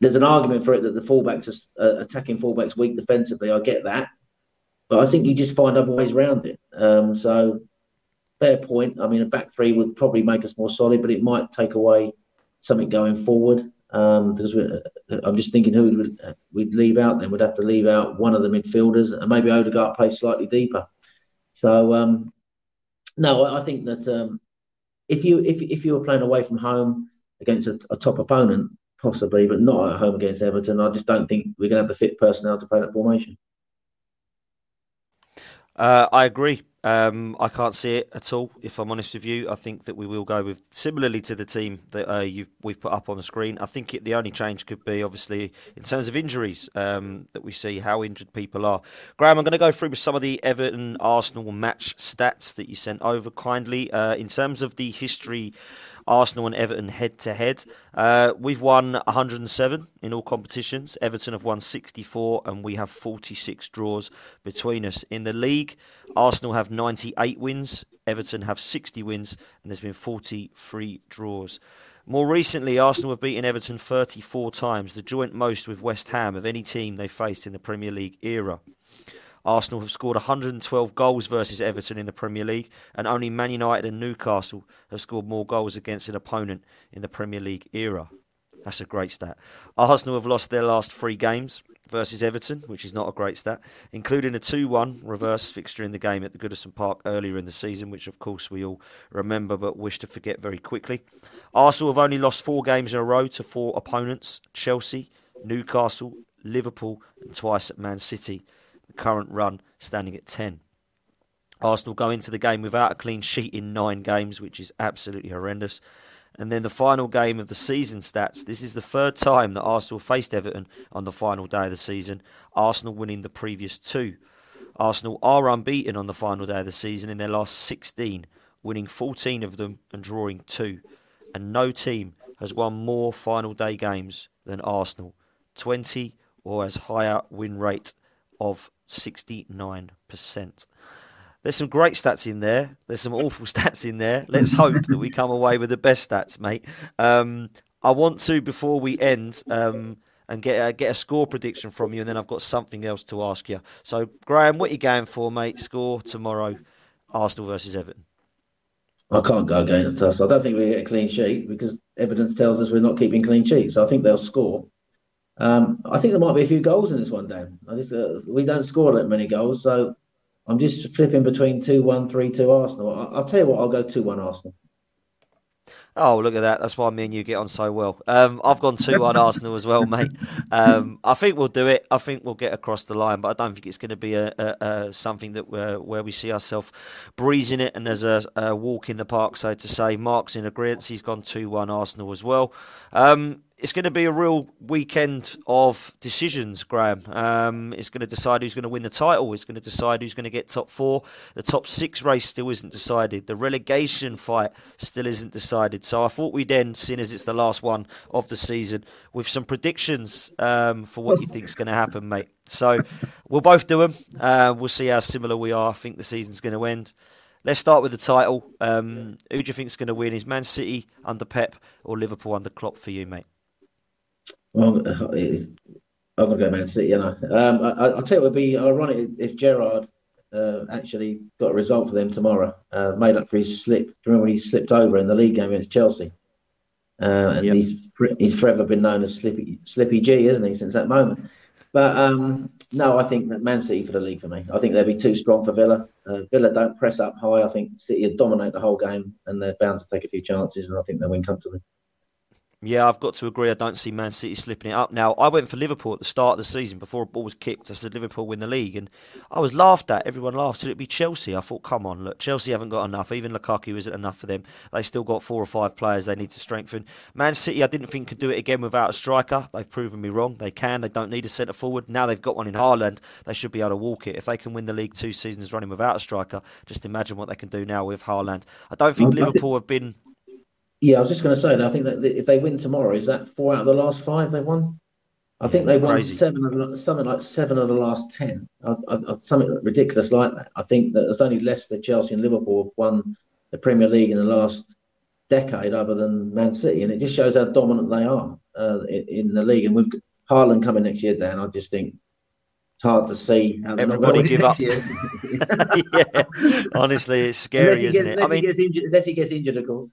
there's an argument for it that the fullbacks are uh, attacking fullbacks weak defensively. I get that, but I think you just find other ways around it. Um, so fair point. I mean, a back three would probably make us more solid, but it might take away something going forward. Um, because uh, I'm just thinking who would uh, we'd leave out then. We'd have to leave out one of the midfielders and maybe Odegaard play slightly deeper. So um, no, I think that um, if you if if you were playing away from home against a, a, top opponent, possibly, but not at home against Everton, I just don't think we're going to have the fit personnel to play that formation. Uh, I agree. Um, I can't see it at all. If I'm honest with you, I think that we will go with similarly to the team that uh, you've we've put up on the screen. I think it, the only change could be obviously in terms of injuries um, that we see how injured people are. Graham, I'm going to go through with some of the Everton Arsenal match stats that you sent over kindly. Uh, in terms of the history Arsenal and Everton head to head. We've won 107 in all competitions. Everton have won 64, and we have 46 draws between us. In the league, Arsenal have 98 wins, Everton have 60 wins, and there's been 43 draws. More recently, Arsenal have beaten Everton 34 times, the joint most with West Ham of any team they faced in the Premier League era. Arsenal have scored 112 goals versus Everton in the Premier League, and only Man United and Newcastle have scored more goals against an opponent in the Premier League era. That's a great stat. Arsenal have lost their last three games versus Everton, which is not a great stat, including a 2 1 reverse fixture in the game at the Goodison Park earlier in the season, which of course we all remember but wish to forget very quickly. Arsenal have only lost four games in a row to four opponents Chelsea, Newcastle, Liverpool, and twice at Man City the current run standing at 10. Arsenal go into the game without a clean sheet in nine games, which is absolutely horrendous. And then the final game of the season stats. This is the third time that Arsenal faced Everton on the final day of the season, Arsenal winning the previous two. Arsenal are unbeaten on the final day of the season in their last 16, winning 14 of them and drawing two. And no team has won more final day games than Arsenal 20 or as higher win rate of 69%. there's some great stats in there. There's some awful stats in there. Let's hope that we come away with the best stats, mate. Um, I want to before we end um, and get a, get a score prediction from you, and then I've got something else to ask you. So, Graham, what are you going for, mate? Score tomorrow, Arsenal versus Everton. I can't go against us. I don't think we get a clean sheet because evidence tells us we're not keeping clean sheets. So I think they'll score. Um, I think there might be a few goals in this one, Dan. Just, uh, we don't score that many goals, so I'm just flipping between 2 1, 3 2 Arsenal. I- will tell you what, I'll go 2 1 Arsenal. Oh, look at that. That's why me and you get on so well. Um, I've gone 2 1 Arsenal as well, mate. Um, I think we'll do it. I think we'll get across the line, but I don't think it's going to be a, a, a something that we're, where we see ourselves breezing it and there's a, a, walk in the park, so to say. Mark's in agreement. He's gone 2 1 Arsenal as well. Um, it's going to be a real weekend of decisions, Graham. Um, it's going to decide who's going to win the title. It's going to decide who's going to get top four. The top six race still isn't decided. The relegation fight still isn't decided. So I thought we'd end, seeing as it's the last one of the season, with some predictions um, for what you think is going to happen, mate. So we'll both do them. Uh, we'll see how similar we are. I think the season's going to end. Let's start with the title. Um, who do you think is going to win? Is Man City under Pep or Liverpool under Klopp for you, mate? Well, I'm going to go Man City, you know. Um, I, will tell you, it would be ironic if Gerrard uh, actually got a result for them tomorrow, uh, made up for his slip. Do you Remember when he slipped over in the league game against Chelsea? Uh, and yep. he's he's forever been known as Slippy Slippy G, isn't he, since that moment? But um, no, I think that Man City for the league for me. I think they'll be too strong for Villa. Uh, Villa don't press up high. I think City dominate the whole game, and they're bound to take a few chances, and I think they'll win comfortably. Yeah, I've got to agree. I don't see Man City slipping it up. Now, I went for Liverpool at the start of the season before a ball was kicked. I said Liverpool win the league, and I was laughed at. Everyone laughed. Said it'd be Chelsea. I thought, come on, look, Chelsea haven't got enough. Even Lukaku isn't enough for them. They still got four or five players they need to strengthen. Man City, I didn't think could do it again without a striker. They've proven me wrong. They can. They don't need a centre forward. Now they've got one in Haaland. They should be able to walk it. If they can win the league two seasons running without a striker, just imagine what they can do now with Haaland. I don't think Liverpool have been yeah, I was just going to say that I think that if they win tomorrow, is that four out of the last five they won? I think they won crazy. seven, something like seven of the last ten, I, I, something ridiculous like that. I think that there's only Leicester, Chelsea, and Liverpool have won the Premier League in the last decade, other than Man City, and it just shows how dominant they are uh, in, in, the league. And with Haaland coming next year, Dan, I just think it's hard to see. How everybody give up. yeah, honestly, it's scary, isn't it? I mean, injured, unless he gets injured, of course.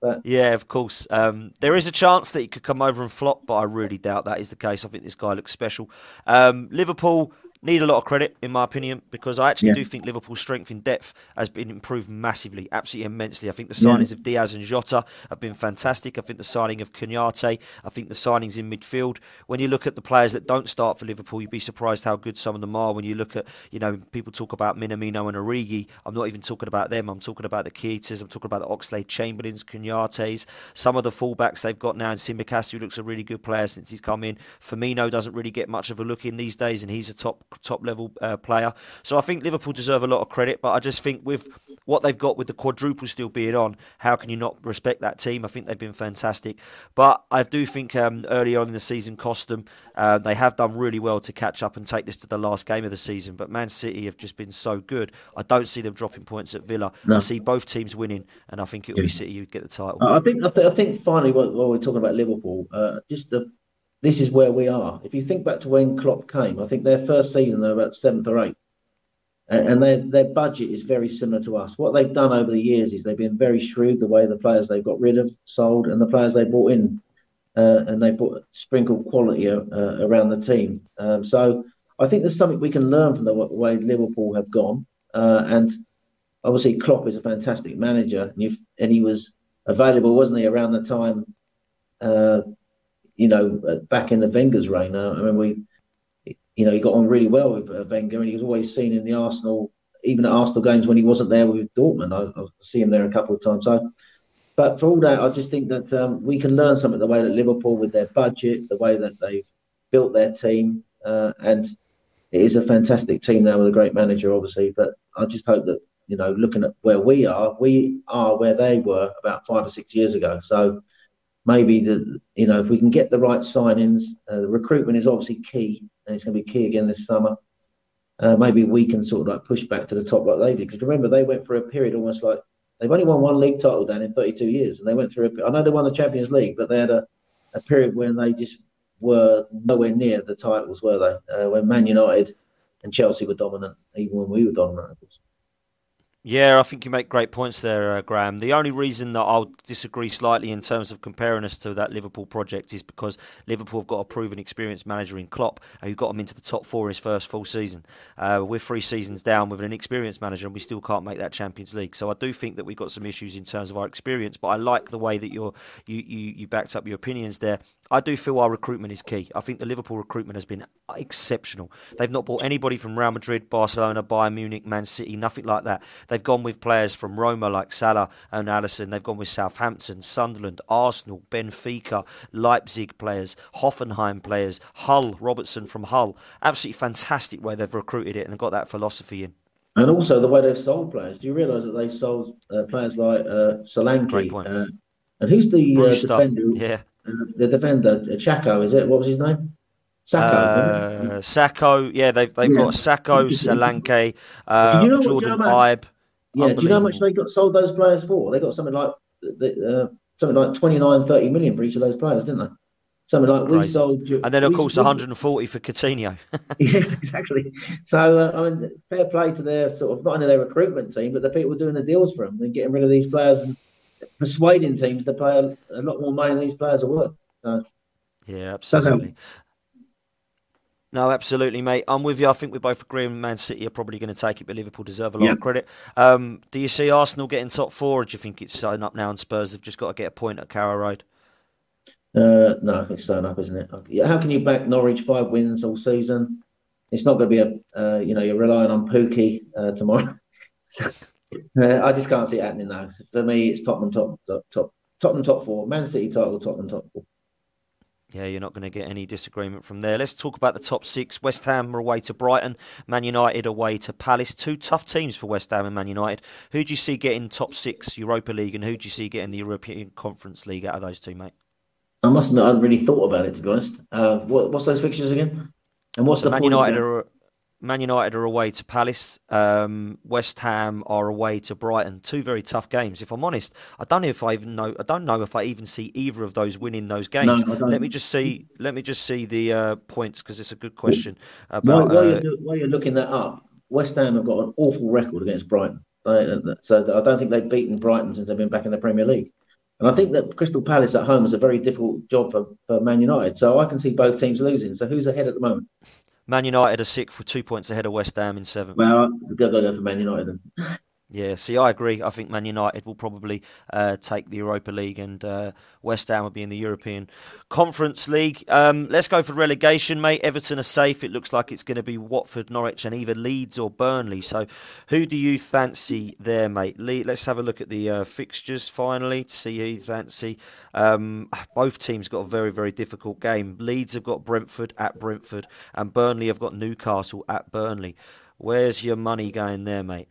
But yeah, of course. Um, there is a chance that he could come over and flop, but I really doubt that is the case. I think this guy looks special. Um, Liverpool need a lot of credit, in my opinion, because I actually yeah. do think Liverpool's strength in depth has been improved massively, absolutely immensely. I think the signings yeah. of Diaz and Jota have been fantastic. I think the signing of Konaté, I think the signings in midfield. When you look at the players that don't start for Liverpool, you'd be surprised how good some of them are. When you look at, you know, people talk about Minamino and Origi, I'm not even talking about them. I'm talking about the Keitas, I'm talking about the Oxlade Chamberlains, Konatés, some of the fullbacks they've got now. And Tsimikas, who looks a really good player since he's come in. Firmino doesn't really get much of a look in these days, and he's a top top level uh, player. So I think Liverpool deserve a lot of credit, but I just think with what they've got with the quadruple still being on, how can you not respect that team? I think they've been fantastic, but I do think um, early on in the season cost them. Uh, they have done really well to catch up and take this to the last game of the season, but Man City have just been so good. I don't see them dropping points at Villa. No. I see both teams winning, and I think it will yeah. be City who get the title. I think I, th- I think finally, while, while, we're talking about Liverpool, uh, just the this is where we are. If you think back to when Klopp came, I think their first season they were about seventh or eighth, and their their budget is very similar to us. What they've done over the years is they've been very shrewd the way the players they've got rid of, sold, and the players they brought in, uh, and they put sprinkled quality uh, around the team. Um, so I think there's something we can learn from the way Liverpool have gone, uh, and obviously Klopp is a fantastic manager, and, and he was available, wasn't he, around the time uh, you know, back in the Wenger's reign. I remember we, you know, he got on really well with uh, Wenger, and he was always seen in the Arsenal, even at Arsenal games when he wasn't there with Dortmund. I, I see him there a couple of times. So, but for all that, I just think that um, we can learn something the way that Liverpool, with their budget, the way that they've built their team, uh, and it is a fantastic team now with a great manager, obviously. But I just hope that you know, looking at where we are, we are where they were about five or six years ago. So maybe the you know if we can get the right signings, uh, the recruitment is obviously key, and it's going to be key again this summer. uh, maybe we can sort of like push back to the top like they did. Because remember, they went for a period almost like they've only won one league title down in 32 years, and they went through. A, I know they won the Champions League, but they had a, a period when they just were nowhere near the titles, were they? Uh, when Man United and Chelsea were dominant, even when we were dominant. Of course. Yeah, I think you make great points there, uh, Graham. The only reason that I'll disagree slightly in terms of comparing us to that Liverpool project is because Liverpool have got a proven, experienced manager in Klopp, who got them into the top four in his first full season. Uh, we're three seasons down with an inexperienced manager, and we still can't make that Champions League. So I do think that we've got some issues in terms of our experience. But I like the way that you're, you you you backed up your opinions there. I do feel our recruitment is key. I think the Liverpool recruitment has been exceptional. They've not bought anybody from Real Madrid, Barcelona, Bayern Munich, Man City, nothing like that. They've gone with players from Roma like Salah and Alisson. They've gone with Southampton, Sunderland, Arsenal, Benfica, Leipzig players, Hoffenheim players, Hull, Robertson from Hull. Absolutely fantastic way they've recruited it and got that philosophy in. And also the way they've sold players. Do you realise that they sold uh, players like uh, Solanke? Uh, and who's the uh, defender? Yeah the defender, Chaco, is it? What was his name? Sakho. Uh, Sakho, yeah, they've they've yeah. got Sakho, Solanke, uh, you know Jordan Ibe. Yeah, do you know how much they got sold those players for? They got something like uh, something like 29, 30 million for each of those players, didn't they? Something like Crazy. we sold, and then of course 140 for Coutinho. yeah, exactly. So uh, I mean, fair play to their sort of not only their recruitment team, but the people doing the deals for them and getting rid of these players and persuading teams to pay a, a lot more money than these players are worth. So, yeah, absolutely. No, absolutely, mate. I'm with you. I think we're both agree. Man City are probably going to take it, but Liverpool deserve a lot of credit. Um, do you see Arsenal getting top four, or do you think it's sewn up now and Spurs have just got to get a point at Carrow Road? Uh, no, it's sewn up, isn't it? How can you back Norwich five wins all season? It's not going to be a, uh, you know, you're relying on Pukki uh, tomorrow. Uh, I just can't see it happening now. For me, it's Tottenham top, top, top, Tottenham top four, Man City title, Tottenham top four. Yeah, you're not going to get any disagreement from there. Let's talk about the top six. West Ham are away to Brighton, Man United away to Palace. Two tough teams for West Ham and Man United. Who do you see getting top six Europa League, and who do you see getting the European Conference League out of those two, mate? I must admit, I hadn't really thought about it to be honest. Uh, what, what's those fixtures again? And what's so the Man United are Man United are away to Palace. Um, West Ham are away to Brighton. Two very tough games. If I'm honest, I don't know if I even know. I don't know if I even see either of those winning those games. No, let me just see. Let me just see the uh, points because it's a good question. About while, while, uh, you're, while, you're, looking that up, West Ham have got an awful record against Brighton. So I don't think they've beaten Brighton since they've been back in the Premier League. And I think that Crystal Palace at home is a very difficult job for, for Man United. So I can see both teams losing. So who's ahead at the moment? Man United are sixth with two points ahead of West Ham in seventh. Well, I've got to go for Man United then. Yeah, see, I agree. I think Man United will probably uh, take the Europa League and uh, West Ham will be in the European Conference League. Um, let's go for relegation, mate. Everton are safe. It looks like it's going to be Watford, Norwich, and either Leeds or Burnley. So, who do you fancy there, mate? Le- let's have a look at the uh, fixtures finally to see who you fancy. Um, both teams got a very, very difficult game. Leeds have got Brentford at Brentford, and Burnley have got Newcastle at Burnley. Where's your money going there, mate?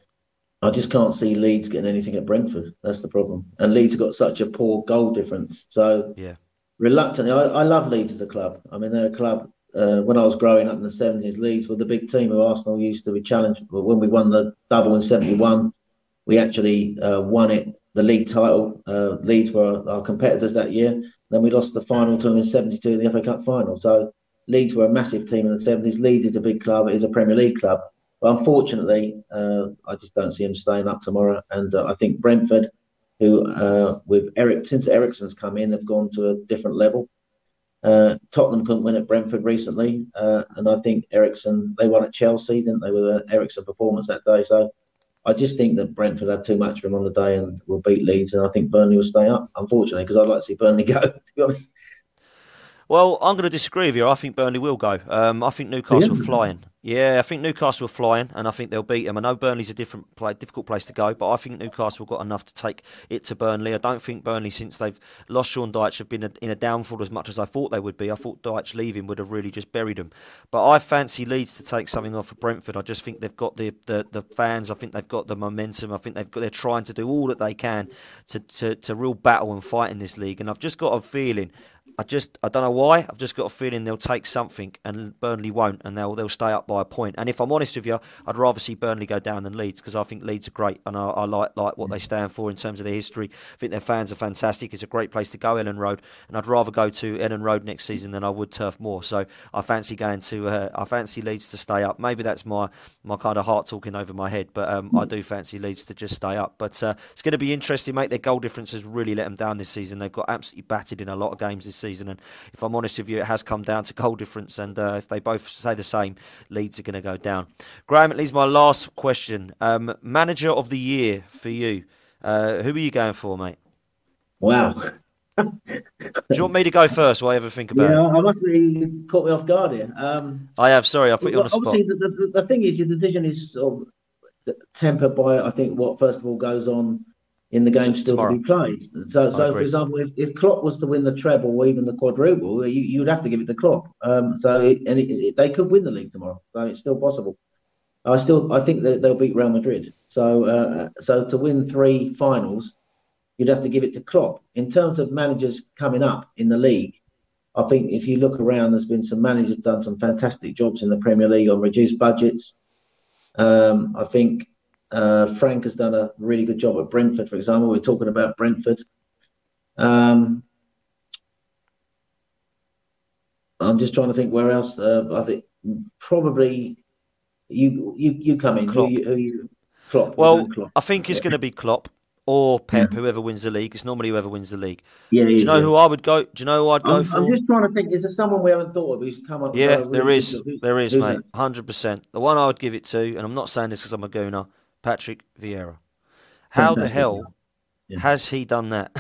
I just can't see Leeds getting anything at Brentford. That's the problem. And Leeds have got such a poor goal difference. So yeah, reluctantly, I, I love Leeds as a club. I mean, they're a club. Uh, when I was growing up in the seventies, Leeds were the big team who Arsenal used to be challenged. But when we won the double in '71, we actually uh, won it, the league title. Uh, Leeds were our competitors that year. Then we lost the final to them in '72 in the FA Cup final. So Leeds were a massive team in the '70s. Leeds is a big club. It is a Premier League club. But unfortunately, uh, I just don't see him staying up tomorrow. And uh, I think Brentford, who uh, with Eric since Eriksen's come in, have gone to a different level. Uh, Tottenham couldn't win at Brentford recently, uh, and I think Eriksen they won at Chelsea, didn't they, with an Eriksen performance that day? So I just think that Brentford had too much for him on the day and will beat Leeds, and I think Burnley will stay up. Unfortunately, because I'd like to see Burnley go. To be honest. Well, I'm going to disagree with you. I think Burnley will go. Um, I think Newcastle yeah. are flying. Yeah, I think Newcastle are flying, and I think they'll beat them. I know Burnley's a different play, difficult place to go, but I think Newcastle have got enough to take it to Burnley. I don't think Burnley, since they've lost Sean Dyche, have been in a downfall as much as I thought they would be. I thought Dyche leaving would have really just buried them. But I fancy Leeds to take something off of Brentford. I just think they've got the, the, the fans. I think they've got the momentum. I think they've got they're trying to do all that they can to, to, to real battle and fight in this league. And I've just got a feeling I just I don't know why. I've just got a feeling they'll take something and Burnley won't, and they'll they'll stay up by a point. And if I'm honest with you, I'd rather see Burnley go down than Leeds because I think Leeds are great and I, I, like like what they stand for in terms of their history. I think their fans are fantastic. It's a great place to go, Elland Road, and I'd rather go to Elland Road next season than I would Turf Moor. So I fancy going to uh, I fancy Leeds to stay up. Maybe that's my my kind of heart talking over my head, but um, I do fancy Leeds to just stay up. But uh, it's going to be interesting, mate. Their goal difference has really let them down this season. They've got absolutely battered in a lot of games this season, and if I'm honest with you, it has come down to goal difference. And uh, if they both say the same, Leeds are going to go down. Graham, it leaves my last question. Um, manager of the year for you. Uh, who are you going for, mate? Wow. Do you want me to go first while I ever think about yeah, it? I must have caught me off guard here. Um, I have, sorry, I put you on the spot. obviously, the, the, the thing is, your decision is sort of tempered by, I think, what first of all goes on in the game still Tomorrow. to be played. So, so for example, if, if Klopp was to win the treble or even the quadruple, you, you would have to give it to Klopp. Um, so it, and it, it, they could win the league tomorrow. So it's still possible. I still I think that they'll beat Real Madrid. So uh, so to win three finals, you'd have to give it to Klopp. In terms of managers coming up in the league, I think if you look around, there's been some managers done some fantastic jobs in the Premier League on reduced budgets. Um, I think uh, Frank has done a really good job at Brentford, for example. We're talking about Brentford. Um, I'm just trying to think where else. Uh, I think probably you you you come in. Klopp. Who you, who you Klopp? Well, Klopp. I think it's Yeah. going to be Klopp or Pep, whoever wins the league. It's normally whoever wins the league. Yeah, Do you know who I would go? Do you know who I'd go I'm, for? I'm just trying to think. Is there someone we haven't thought of who's come up? Yeah, there is. There is, mate. Hundred percent. The one I would give it to, and I'm not saying this because I'm a gooner, Patrick Vieira. How the hell yeah. has he done that?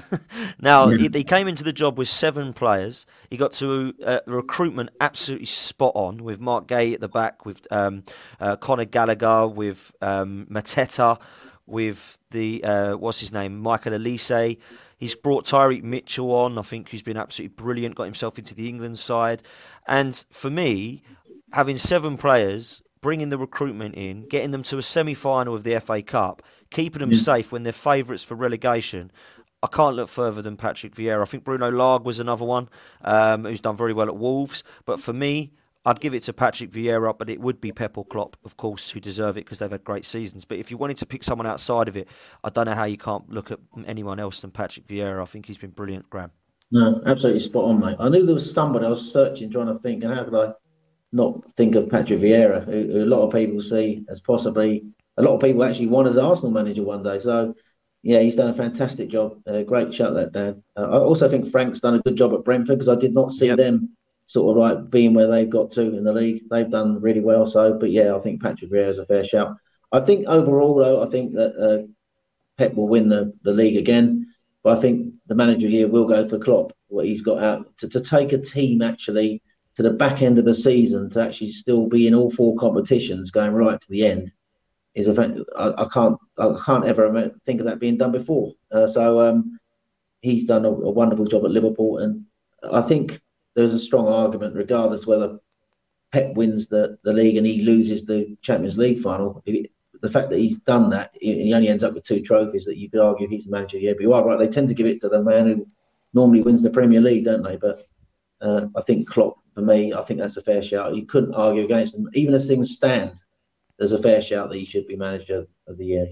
now Yeah. he, he came into the job with seven players. He got to uh, recruitment absolutely spot on with Marc Guéhi at the back, with um, uh, Conor Gallagher, with um, Mateta, with the uh, what's his name, Michael Olise. He's brought Tyrick Mitchell on. I think he's been absolutely brilliant. Got himself into the England side, and for me, having seven players, bringing the recruitment in, getting them to a semi-final of the FA Cup, keeping them Yeah. safe when they're favourites for relegation. I can't look further than Patrick Vieira. I think Bruno Lage was another one um, who's done very well at Wolves. But for me, I'd give it to Patrick Vieira, but it would be Pep or Klopp, of course, who deserve it because they've had great seasons. But if you wanted to pick someone outside of it, I don't know how you can't look at anyone else than Patrick Vieira. I think he's been brilliant, Graham. No, absolutely spot on, mate. I knew there was somebody. I was searching, trying to think, and how could I not think of Patrick Vieira, who, who a lot of people see as possibly a lot of people actually want as Arsenal manager one day. So, yeah, he's done a fantastic job. Uh, great shut that down. Uh, I also think Frank's done a good job at Brentford because I did not see Yep. them sort of like being where they've got to in the league. They've done really well. So, but yeah, I think Patrick Vieira is a fair shout. I think overall, though, I think that uh, Pep will win the, the league again. But I think the manager here will go to Klopp, what he's got out to, to take a team actually to the back end of the season to actually still be in all four competitions going right to the end is a I, I can't I can't ever think of that being done before. Uh, so um, he's done a, a wonderful job at Liverpool, and I think there's a strong argument, regardless whether Pep wins the, the league and he loses the Champions League final. It- the fact that he's done that, he he only ends up with two trophies. That you could argue he's the manager. Yeah, but you are right. They tend to give it to the man who normally wins the Premier League, don't they? But uh, I think Klopp, for me, I think that's a fair shout. You couldn't argue against them, even as things stand. There's a fair shout that he should be manager of the year.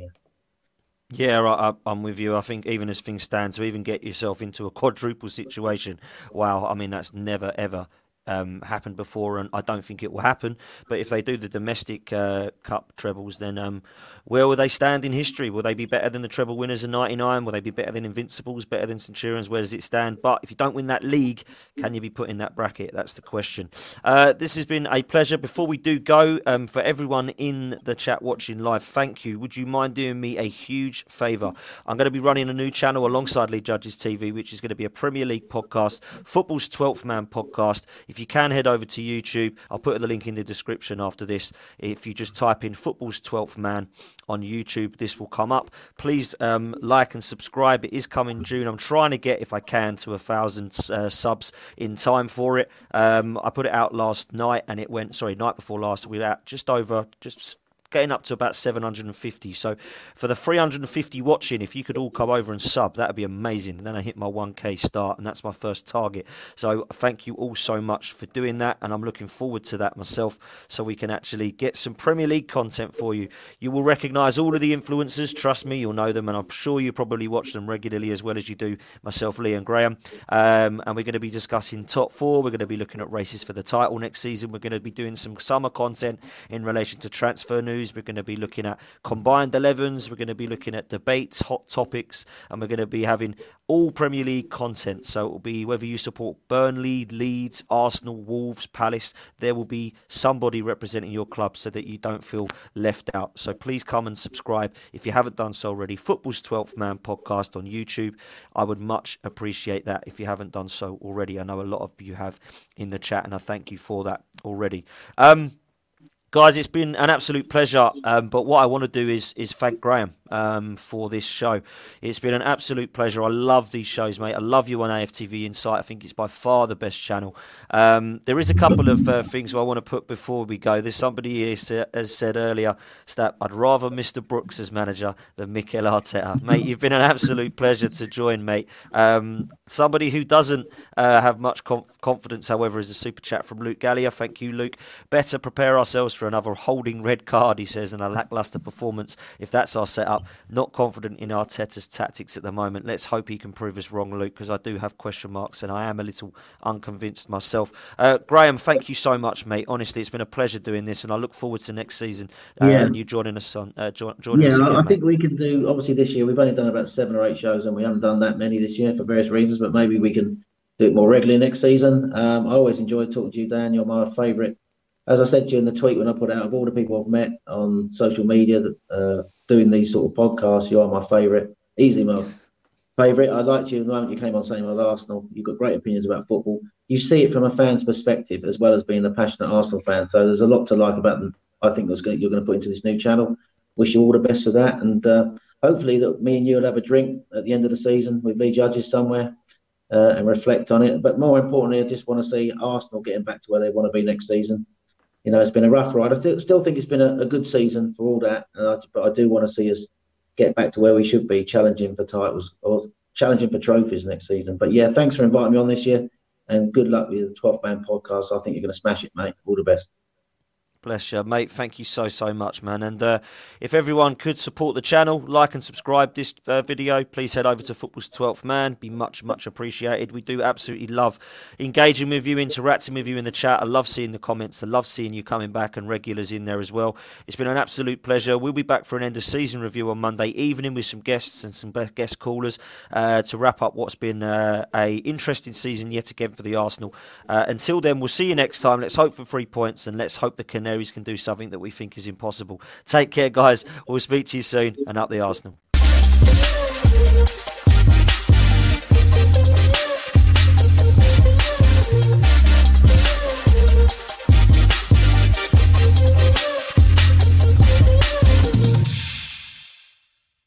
Yeah. Right, I- I'm with you. I think even as things stand, to even get yourself into a quadruple situation, wow, I mean, that's never, ever um, happened before, and I don't think it will happen. But if they do the domestic uh, cup trebles, then um, where will they stand in history? Will they be better than the treble winners in '99? Will they be better than Invincibles? Better than Centurions? Where does it stand? But if you don't win that league, can you be put in that bracket? That's the question. Uh, this has been a pleasure. Before we do go, um, for everyone in the chat watching live, thank you. Would you mind doing me a huge favour? I'm going to be running a new channel alongside Lee Judges TV, which is going to be a Premier League podcast, football's 12th man podcast. You can head over to YouTube, I'll put the link in the description after this. If you just type in football's 12th man on YouTube, this will come up. Please um, like and subscribe. It is coming June. I'm trying to get, if I can, to a thousand uh, subs in time for it. Um, I put it out last night and it went, sorry, night before last. We were at just over, just getting up to about 750. So for the 350 watching, if you could all come over and sub, that'd be amazing. And then I hit my 1k start, and that's my first target. So thank you all so much for doing that, and I'm looking forward to that myself, so we can actually get some Premier League content for you. You will recognise all of the influencers. Trust me, you'll know them, and I'm sure you probably watch them regularly as well as you do myself, Lee and Graham. Um, and we're going to be discussing top four. We're going to be looking at races for the title next season. We're going to be doing some summer content in relation to transfer news. We're going to be looking at combined 11s. We're going to be looking at debates, hot topics, and we're going to be having all Premier League content. So it will be whether you support Burnley, Leeds, Arsenal, Wolves, Palace, there will be somebody representing your club so that you don't feel left out. So please come and subscribe if you haven't done so already. Football's 12th Man podcast on YouTube. I would much appreciate that if you haven't done so already. I know a lot of you have in the chat, and I thank you for that already. Um, guys, it's been an absolute pleasure. Um, but what I want to do is is thank Graham um, for this show. It's been an absolute pleasure. I love these shows, mate. I love you on AFTV Insight. I think it's by far the best channel. Um, there is a couple of uh, things I want to put before we go. There's somebody here has said earlier that I'd rather Mr. Brooks as manager than Mikel Arteta. Mate, you've been an absolute pleasure to join, mate. Um, somebody who doesn't uh, have much conf- confidence, however, is a super chat from Luke Gallia. Thank you, Luke. Better prepare ourselves for another holding red card, he says, and a lackluster performance if that's our setup. Not confident in Arteta's tactics at the moment. Let's hope he can prove us wrong, Luke, because I do have question marks and I am a little unconvinced myself. Uh, Graham, thank you so much, mate. Honestly, it's been a pleasure doing this, and I look forward to next season uh, yeah. and you joining us on. Uh, joining yeah, us again, I mate. think we can do. Obviously, this year we've only done about seven or eight shows, and we haven't done that many this year for various reasons. But maybe we can do it more regularly next season. Um, I always enjoy talking to you, Dan. You're my favourite as I said to you in the tweet when I put out, of all the people I've met on social media that uh, doing these sort of podcasts, you are my favourite, easily my favourite. I liked you the moment you came on saying about Arsenal. You've got great opinions about football. You see it from a fan's perspective as well as being a passionate Arsenal fan. So there's a lot to like about them. I think you're going to put into this new channel. Wish you all the best for that, and uh, hopefully that me and you will have a drink at the end of the season with Lee Judges somewhere. Uh, and reflect on it. But more importantly, I just want to see Arsenal getting back to where they want to be next season you know, it's been a rough ride. I th- still think it's been a, a, good season for all that, I, but I do want to see us get back to where we should be, challenging for titles or challenging for trophies next season. But yeah, thanks for inviting me on this year, and good luck with the 12th Man podcast. I think you're going to smash it, mate. All the best. Bless you, mate. Thank you so, so much, man. And uh, if everyone could support the channel, like and subscribe this uh, video, please head over to Football's 12th Man. Be much, much appreciated. We do absolutely love engaging with you, interacting with you in the chat. I love seeing the comments. I love seeing you coming back and regulars in there as well. It's been an absolute pleasure. We'll be back for an end of season review on Monday evening with some guests and some guest callers uh, to wrap up what's been uh, a interesting season yet again for the Arsenal. Uh, until then, we'll see you next time. Let's hope for three points and let's hope the Can do something that we think is impossible. Take care, guys. We'll speak to you soon and up the Arsenal.